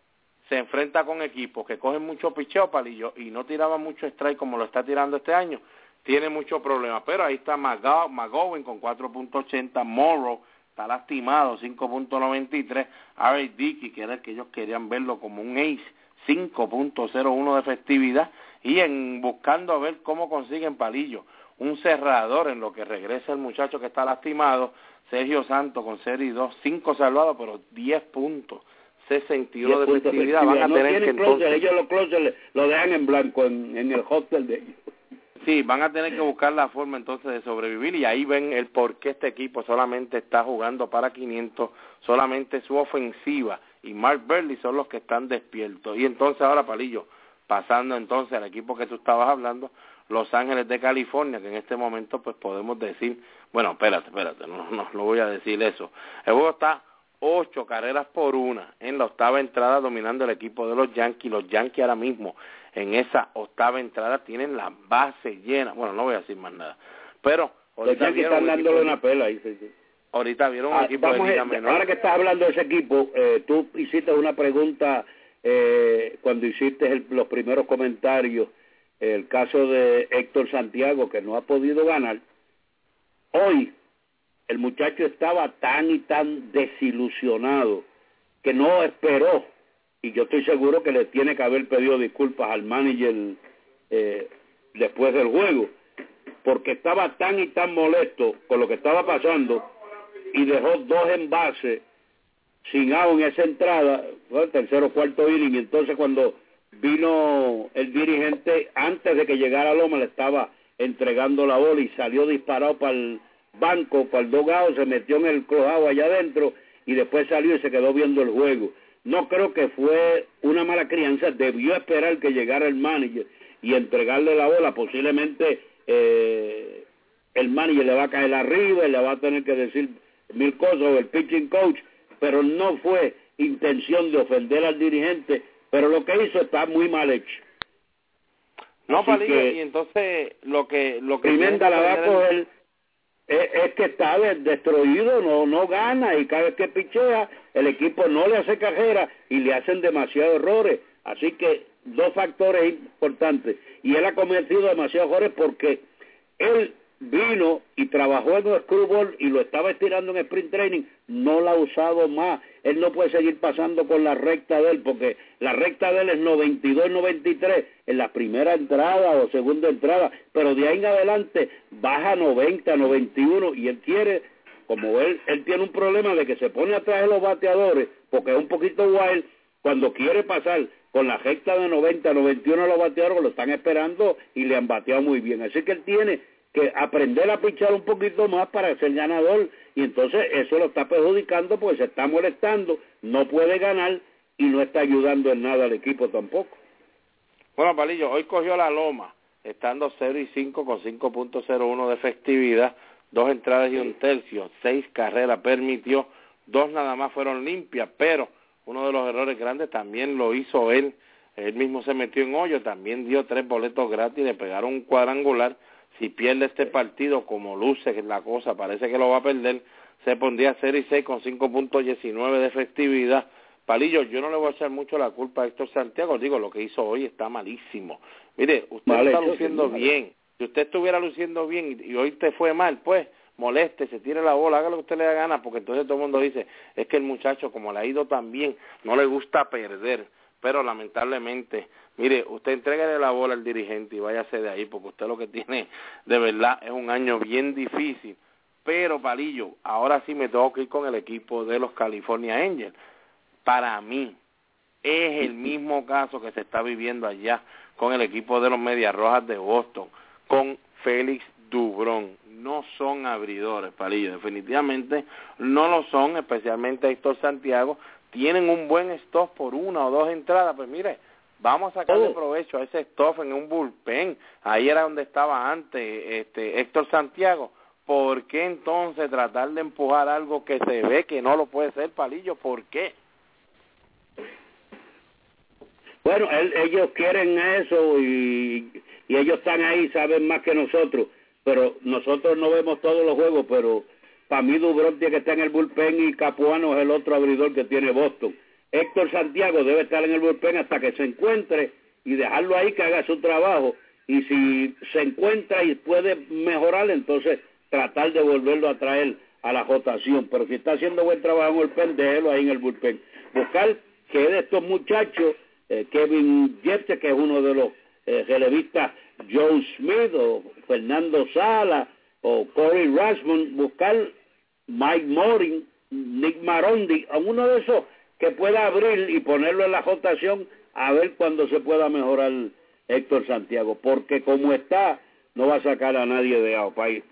se enfrenta con equipos que cogen mucho picheo palillo y no tiraba mucho strike como lo está tirando este año, tiene muchos problemas. Pero ahí está McGowan con 4.80, Morrow está lastimado, 5.93, Ari Dickey, que era el que ellos querían verlo como un ace, 5.01 de efectividad, y en buscando a ver cómo consiguen palillo un cerrador en lo que regresa el muchacho que está lastimado, Sergio Santos con serie 2, 5 salvados, pero 10 puntos. 61 de efectividad, van a tener que entonces... ellos los closers lo dejan en blanco en, en el hotel de ellos. Sí, van a tener que buscar la forma entonces de sobrevivir y ahí ven el por qué este equipo solamente está jugando para 500, solamente su ofensiva y Mark Burley son los que están despiertos. Y entonces ahora, Palillo, pasando entonces al equipo que tú estabas hablando, Los Ángeles de California, que en este momento pues podemos decir Bueno, espérate, espérate, no, no, no voy a decir eso. El juego está ocho carreras por una en la octava entrada dominando el equipo de los Yankees. Los Yankees ahora mismo en esa octava entrada tienen la base llena. Bueno, no voy a decir más nada. Pero ahorita los están dándole una pela ahí. Ahorita vieron un ah, equipo de menor. Ahora que estás hablando de ese equipo, eh, tú hiciste una pregunta eh, cuando hiciste los primeros comentarios, el caso de Héctor Santiago, que no ha podido ganar. Hoy el muchacho estaba tan y tan desilusionado que no esperó, y yo estoy seguro que le tiene que haber pedido disculpas al manager eh, después del juego, porque estaba tan y tan molesto con lo que estaba pasando y dejó dos envases sin agua en esa entrada, fue el tercero cuarto inning, y entonces cuando vino el dirigente, antes de que llegara Loma, le estaba entregando la bola y salió disparado para el banco, para el dogado, se metió en el crujado allá adentro y después salió y se quedó viendo el juego. No creo que fue una mala crianza, debió esperar que llegara el manager y entregarle la bola, posiblemente eh, el manager le va a caer arriba y le va a tener que decir mil cosas o el pitching coach, pero no fue intención de ofender al dirigente, pero lo que hizo está muy mal hecho. No, Palillo, y entonces lo que... Lo que Pimenta la va a coger es, que está destruido, no, no gana y cada vez que pichea el equipo no le hace cajera y le hacen demasiados errores. Así que dos factores importantes. Y él ha cometido demasiados errores porque él vino y trabajó en el screwball y lo estaba estirando en sprint training, no la ha usado más. Él no puede seguir pasando con la recta de él, porque la recta de él es 92-93 en la primera entrada o segunda entrada, pero de ahí en adelante baja 90, 91 y él quiere, como él, él tiene un problema de que se pone atrás de los bateadores, porque es un poquito wild, cuando quiere pasar con la recta de 90, 91 los bateadores lo están esperando y le han bateado muy bien. Así que él tiene que aprender a pichar un poquito más para ser ganador y entonces eso lo está perjudicando porque se está molestando, no puede ganar y no está ayudando en nada al equipo tampoco. Bueno, Palillo, hoy cogió la loma, estando 0 y 5 con 5.01 de efectividad, dos entradas y un tercio, seis carreras permitió, dos nada más fueron limpias, pero uno de los errores grandes también lo hizo él, él mismo se metió en hoyo, también dio tres boletos gratis, le pegaron un cuadrangular, si pierde este partido como luce que la cosa, parece que lo va a perder, se pondría 0 y 6 con 5.19 de efectividad. Palillo, yo no le voy a echar mucho la culpa a Héctor Santiago, digo, lo que hizo hoy está malísimo. Mire, usted está luciendo bien, si usted estuviera luciendo bien y, hoy te fue mal, pues moleste, se tire la bola, haga lo que usted le da gana, porque entonces todo el mundo dice, es que el muchacho como le ha ido tan bien, no le gusta perder, pero lamentablemente Mire, usted entregue la bola al dirigente y váyase de ahí, porque usted lo que tiene de verdad es un año bien difícil. Pero, Palillo, ahora sí me tengo que ir con el equipo de los California Angels. Para mí, es el mismo caso que se está viviendo allá con el equipo de los Medias Rojas de Boston, con Félix Dubrón. No son abridores, Palillo, definitivamente no lo son, especialmente Héctor Santiago. Tienen un buen stop por una o dos entradas, pues mire, Vamos a sacarle oh. provecho a ese stuff en un bullpen. Ahí era donde estaba antes este Héctor Santiago. ¿Por qué entonces tratar de empujar algo que se ve que no lo puede ser, Palillo? ¿Por qué? Bueno, ellos quieren eso y, y ellos están ahí, saben más que nosotros, pero nosotros no vemos todos los juegos, pero para mí tiene que estar en el bullpen y Capuano es el otro abridor que tiene Boston. Héctor Santiago debe estar en el bullpen hasta que se encuentre y dejarlo ahí que haga su trabajo. Y si se encuentra y puede mejorar, entonces tratar de volverlo a traer a la rotación. Pero si está haciendo buen trabajo en el bullpen, déjelo ahí en el bullpen. Buscar que de estos muchachos, eh, Kevin Jette, que es uno de los eh, relevistas, Joe Smith o Fernando Sala o Corey Rasmond, buscar Mike Morin, Nick Marondi, a uno de esos que pueda abrir y ponerlo en la rotación a ver cuándo se pueda mejorar Héctor Santiago, porque como está, no va a sacar a nadie de país.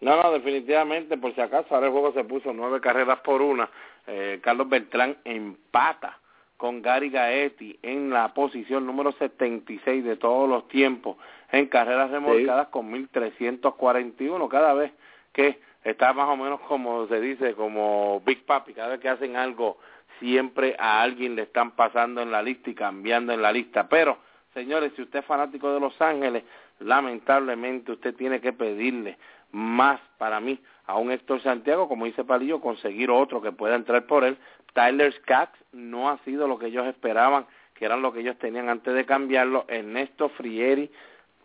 No, no, definitivamente, por si acaso, ahora el juego se puso nueve carreras por una. Eh, Carlos Beltrán empata con Gary Gaetti en la posición número 76 de todos los tiempos en carreras remolcadas con 1341 cada vez que está más o menos como se dice como Big Papi cada vez que hacen algo siempre a alguien le están pasando en la lista y cambiando en la lista pero señores si usted es fanático de Los Ángeles lamentablemente usted tiene que pedirle más para mí a un Héctor Santiago, como dice Palillo, conseguir otro que pueda entrar por él. Tyler Skaggs no ha sido lo que ellos esperaban, que eran lo que ellos tenían antes de cambiarlo. Ernesto Frieri,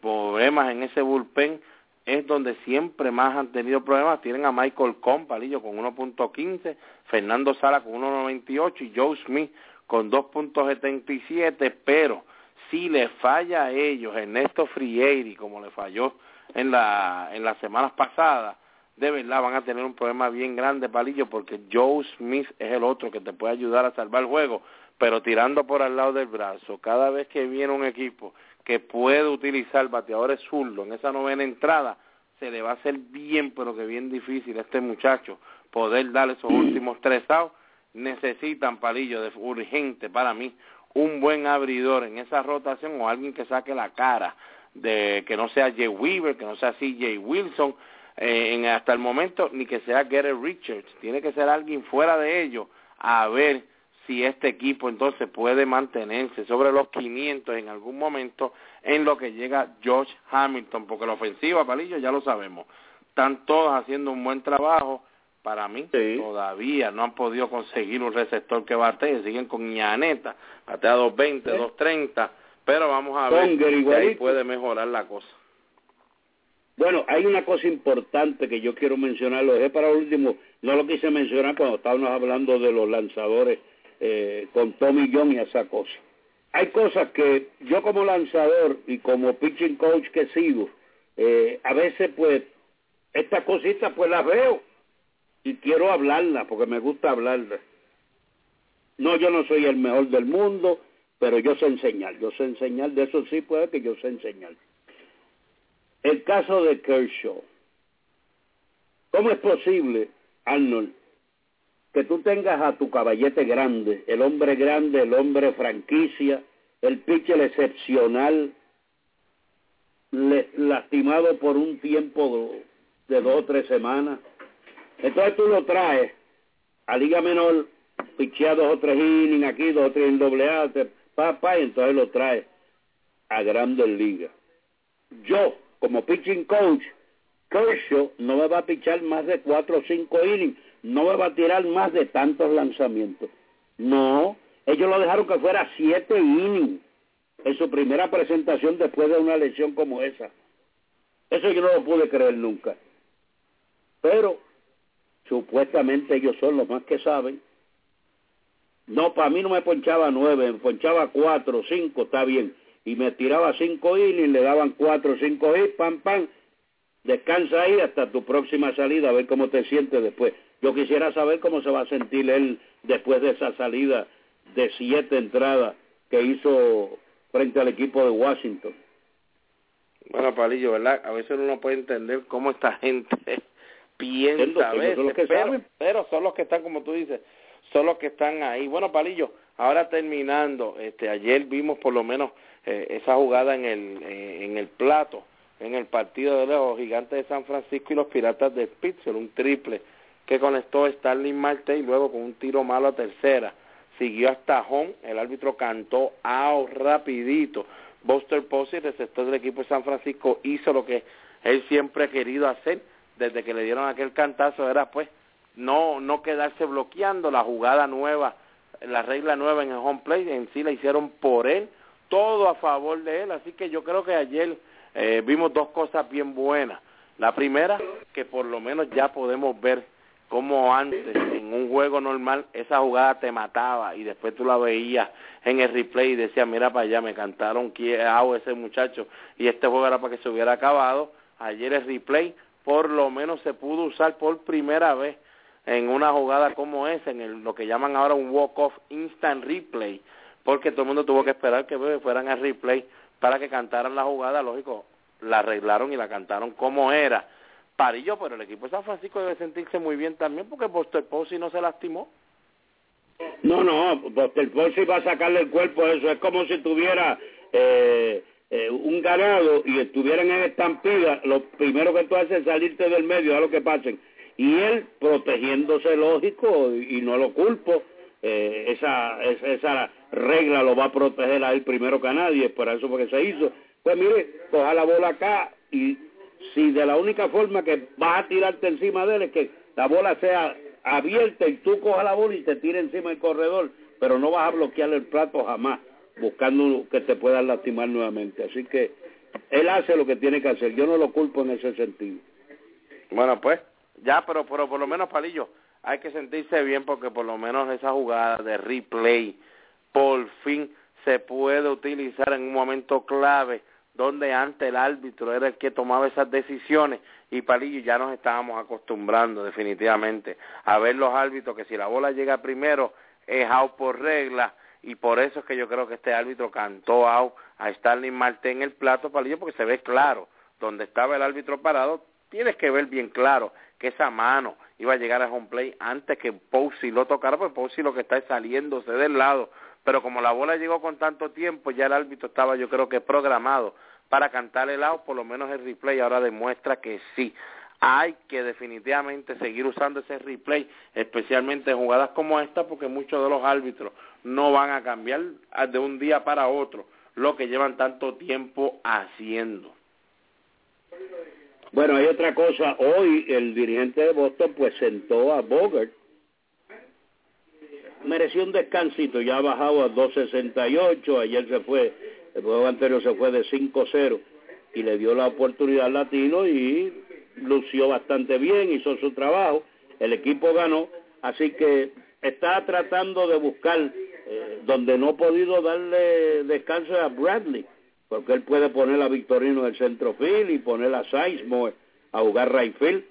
problemas en ese bullpen, es donde siempre más han tenido problemas. Tienen a Michael Cohn, Palillo, con 1.15, Fernando Sala con 1.98 y Joe Smith con 2.77, pero si le falla a ellos Ernesto Frieri, como le falló en, la, en las semanas pasadas, de verdad van a tener un problema bien grande, Palillo, porque Joe Smith es el otro que te puede ayudar a salvar el juego, pero tirando por al lado del brazo, cada vez que viene un equipo que puede utilizar bateadores zurdos en esa novena entrada, se le va a hacer bien, pero que bien difícil a este muchacho poder darle esos últimos tres outs. Necesitan, Palillo, de urgente para mí, un buen abridor en esa rotación o alguien que saque la cara de que no sea Jay Weaver, que no sea CJ Wilson, eh, en, hasta el momento, ni que sea Gary Richards. Tiene que ser alguien fuera de ellos a ver si este equipo entonces puede mantenerse sobre los 500 en algún momento en lo que llega George Hamilton, porque la ofensiva, Palillo, ya lo sabemos, están todos haciendo un buen trabajo. Para mí, todavía no han podido conseguir un receptor que batee, siguen con ñaneta, batea 220, 230 pero vamos a ver si ahí puede mejorar la cosa. Bueno, hay una cosa importante que yo quiero mencionar, lo dejé para último, no lo quise mencionar cuando estábamos hablando de los lanzadores eh, con Tommy John y esa cosa. Hay cosas que yo como lanzador y como pitching coach que sigo, eh, a veces pues estas cositas pues las veo y quiero hablarlas porque me gusta hablarlas. No, yo no soy el mejor del mundo, pero yo sé enseñar, yo sé enseñar, de eso sí puede que yo sé enseñar. El caso de Kershaw. ¿Cómo es posible, Arnold, que tú tengas a tu caballete grande, el hombre grande, el hombre franquicia, el pitcher excepcional, lastimado por un tiempo de dos o tres semanas? Entonces tú lo traes a Liga Menor, pichea dos o tres innings aquí, dos o tres en doble A, papá, y entonces lo trae a Grandes Ligas. Yo, como pitching coach, Kershaw no me va a pichar más de cuatro o cinco innings, no me va a tirar más de tantos lanzamientos. No, ellos lo dejaron que fuera siete innings en su primera presentación después de una lesión como esa. Eso yo no lo pude creer nunca. Pero supuestamente ellos son los más que saben no, para mí no me ponchaba nueve, me ponchaba cuatro, cinco, está bien. Y me tiraba cinco y le daban cuatro, cinco hits, pam, pam. Descansa ahí hasta tu próxima salida, a ver cómo te sientes después. Yo quisiera saber cómo se va a sentir él después de esa salida de siete entradas que hizo frente al equipo de Washington. Bueno, Palillo, ¿verdad? A veces uno puede entender cómo esta gente (laughs) piensa a veces, pero, pero son los que están, como tú dices, son los que están ahí. Bueno, Palillo, ahora terminando, este, ayer vimos por lo menos eh, esa jugada en el, eh, en el plato, en el partido de los Gigantes de San Francisco y los Piratas de Pittsburgh, un triple que conectó Starling Marte y luego con un tiro malo a tercera. Siguió hasta home, el árbitro cantó out rapidito. Buster Posey, receptor del equipo de San Francisco, hizo lo que él siempre ha querido hacer desde que le dieron aquel cantazo, era pues no no quedarse bloqueando la jugada nueva, la regla nueva en el home play, en sí la hicieron por él, todo a favor de él, así que yo creo que ayer eh, vimos dos cosas bien buenas. La primera, que por lo menos ya podemos ver cómo antes en un juego normal esa jugada te mataba y después tú la veías en el replay y decías, mira para allá, me cantaron que hago ese muchacho y este juego era para que se hubiera acabado. Ayer el replay por lo menos se pudo usar por primera vez en una jugada como esa, en el, lo que llaman ahora un walk-off instant replay, porque todo el mundo tuvo que esperar que fueran al replay para que cantaran la jugada, lógico, la arreglaron y la cantaron como era. Parillo, pero el equipo de San Francisco debe sentirse muy bien también porque Buster Posey no se lastimó. No, no, Buster Posey va a sacarle el cuerpo a eso. Es como si tuviera eh, eh, un ganado y estuvieran en estampida. Lo primero que tú haces es salirte del medio, a lo que pasen. Y él, protegiéndose lógico, y, no lo culpo, eh, esa, esa, esa regla lo va a proteger a él primero que a nadie, por eso porque se hizo. Pues mire, coja la bola acá y si de la única forma que vas a tirarte encima de él es que la bola sea abierta y tú cojas la bola y te tires encima del corredor, pero no vas a bloquear el plato jamás, buscando que te puedan lastimar nuevamente. Así que él hace lo que tiene que hacer, yo no lo culpo en ese sentido. Bueno, pues, ya, pero, pero por lo menos, Palillo, hay que sentirse bien porque por lo menos esa jugada de replay por fin se puede utilizar en un momento clave donde antes el árbitro era el que tomaba esas decisiones y Palillo ya nos estábamos acostumbrando definitivamente a ver los árbitros que si la bola llega primero es out por regla y por eso es que yo creo que este árbitro cantó out a Starling Marte en el plato Palillo porque se ve claro donde estaba el árbitro parado tienes que ver bien claro que esa mano iba a llegar a home play antes que Posey lo tocara, porque Posey lo que está es saliéndose del lado, pero como la bola llegó con tanto tiempo, ya el árbitro estaba yo creo que programado para cantar el out, por lo menos el replay ahora demuestra que sí. Hay que definitivamente seguir usando ese replay, especialmente en jugadas como esta, porque muchos de los árbitros no van a cambiar de un día para otro lo que llevan tanto tiempo haciendo. Bueno, hay otra cosa. Hoy el dirigente de Boston pues sentó a Bogart. Mereció un descansito, ya ha bajado a 2.68, ayer se fue, el juego anterior se fue de 5-0 y le dio la oportunidad al latino y lució bastante bien, hizo su trabajo, el equipo ganó, así que está tratando de buscar eh, donde no ha podido darle descanso a Bradley porque él puede poner a Victorino en el centrofil y poner a Sizemore a jugar Rayfield,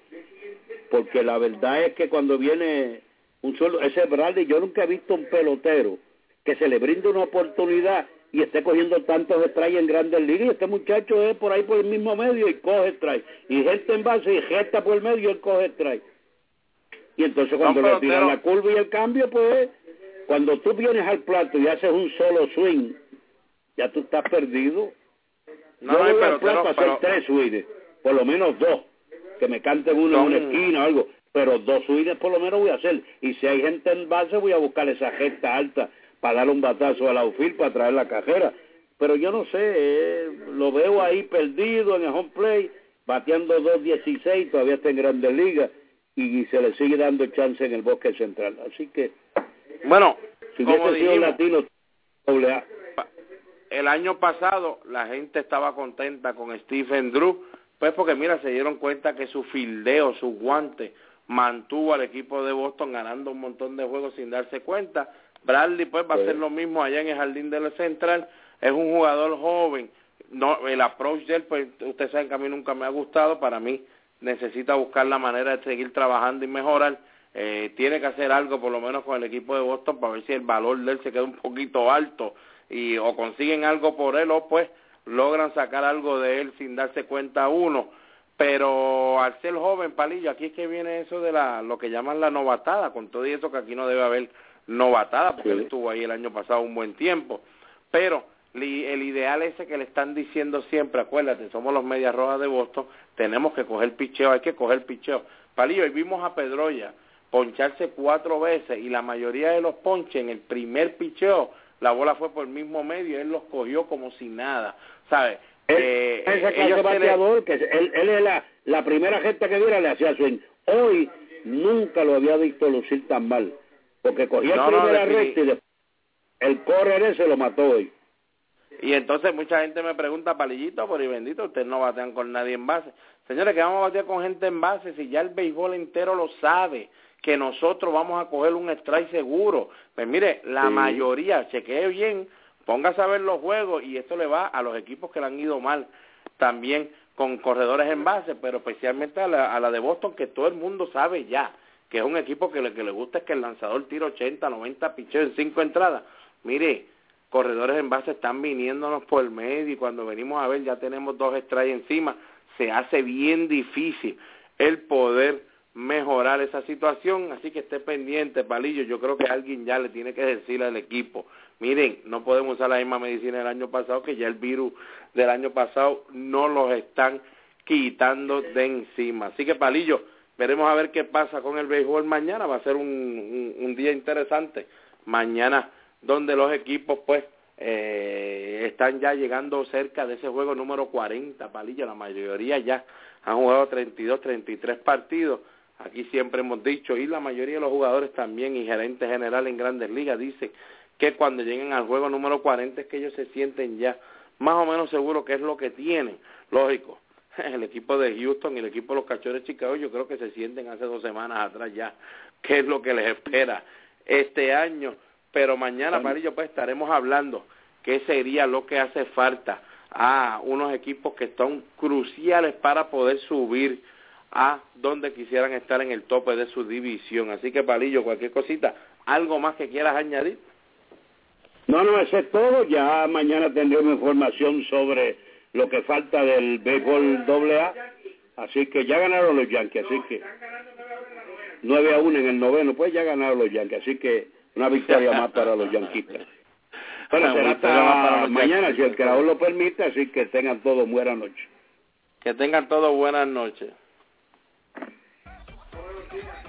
porque la verdad es que cuando viene un solo, ese Bradley, yo nunca he visto un pelotero que se le brinde una oportunidad y esté cogiendo tantos strikes en grandes ligas, este muchacho es por ahí por el mismo medio y coge strike, y gente en base y gesta por el medio y él coge strike. Y entonces cuando le tiran la curva y el cambio, pues, cuando tú vienes al plato y haces un solo swing, ya tú estás perdido. No, Yo voy al plato a hacer tres swings, por lo menos dos, que me canten uno en una esquina o algo, pero dos swings por lo menos voy a hacer. Y si hay gente en base, voy a buscar esa gesta alta para dar un batazo al outfield para traer la cajera. Pero yo no sé, eh, lo veo ahí perdido en el home play, bateando 2.16, todavía está en Grandes Ligas y se le sigue dando chance en el bosque central. Así que, bueno, si hubiese sido latino, doble A el año pasado la gente estaba contenta con Stephen Drew, pues porque mira, se dieron cuenta que su fildeo, su guante, mantuvo al equipo de Boston ganando un montón de juegos sin darse cuenta. Bradley pues va a hacer lo mismo allá en el jardín de la central, es un jugador joven, no el approach de él, pues ustedes saben que a mí nunca me ha gustado, para mí necesita buscar la manera de seguir trabajando y mejorar, eh, tiene que hacer algo por lo menos con el equipo de Boston para ver si el valor de él se queda un poquito alto. Y o consiguen algo por él o pues logran sacar algo de él sin darse cuenta uno. Pero al ser joven, Palillo, aquí es que viene eso de la lo que llaman la novatada, con todo eso que aquí no debe haber novatada, porque él estuvo ahí el año pasado un buen tiempo. Pero el ideal ese que le están diciendo siempre, acuérdate, somos los Medias Rojas de Boston, tenemos que coger picheo, hay que coger picheo. Palillo, y vimos a Pedroya poncharse cuatro veces y la mayoría de los ponches en el primer picheo la bola fue por el mismo medio, él los cogió como si nada, ¿sabes? Eh, ese clase bateador, que él, él es la, la primera gente que viera le hacía swing. Hoy nunca lo había visto lucir tan mal, porque el primera recta y el correr ese lo mató hoy. Y entonces mucha gente me pregunta, palillito, por y bendito, ustedes no batean con nadie en base. Señores, que vamos a batear con gente en base si ya el béisbol entero lo sabe que nosotros vamos a coger un strike seguro. Pues mire, la mayoría, chequee bien, póngase a ver los juegos y esto le va a los equipos que le han ido mal también con corredores en base, pero especialmente a la, a la de Boston, que todo el mundo sabe ya, que es un equipo que lo que le gusta es que el lanzador tire 80, 90 picheos en cinco entradas. Mire, corredores en base están viniéndonos por el medio y cuando venimos a ver ya tenemos dos strikes encima, se hace bien difícil el poder mejorar esa situación, así que esté pendiente, Palillo, yo creo que alguien ya le tiene que decir al equipo, miren, no podemos usar la misma medicina del año pasado, que ya el virus del año pasado no los están quitando de encima. Así que, Palillo, veremos a ver qué pasa con el béisbol mañana, va a ser un, un, día interesante, mañana, donde los equipos, pues, eh, están ya llegando cerca de ese juego número 40, Palillo, la mayoría ya han jugado 32, 33 partidos, aquí siempre hemos dicho, y la mayoría de los jugadores también y gerentes generales en grandes ligas dicen que cuando lleguen al juego número 40 es que ellos se sienten ya más o menos seguros que es lo que tienen. Lógico, (laughs) el equipo de Houston y el equipo de los Cachorros de Chicago yo creo que se sienten hace dos semanas atrás ya (laughs) qué es lo que les espera este año. Pero mañana, Marillo, pues estaremos hablando qué sería lo que hace falta a unos equipos que son cruciales para poder subir a donde quisieran estar en el tope de su división. Así que, Palillo, cualquier cosita, ¿algo más que quieras añadir? No, no, eso es todo. Ya mañana tendremos información sobre lo que falta del béisbol doble A. Así que ya ganaron los Yankees, así que 9 a 1 en el noveno, pues ya ganaron los Yankees, así que una victoria más para los yanquistas. (laughs) Bueno, será hasta mañana, si el creador lo permite, así que tengan todos buenas noches. Que tengan todos buenas noches.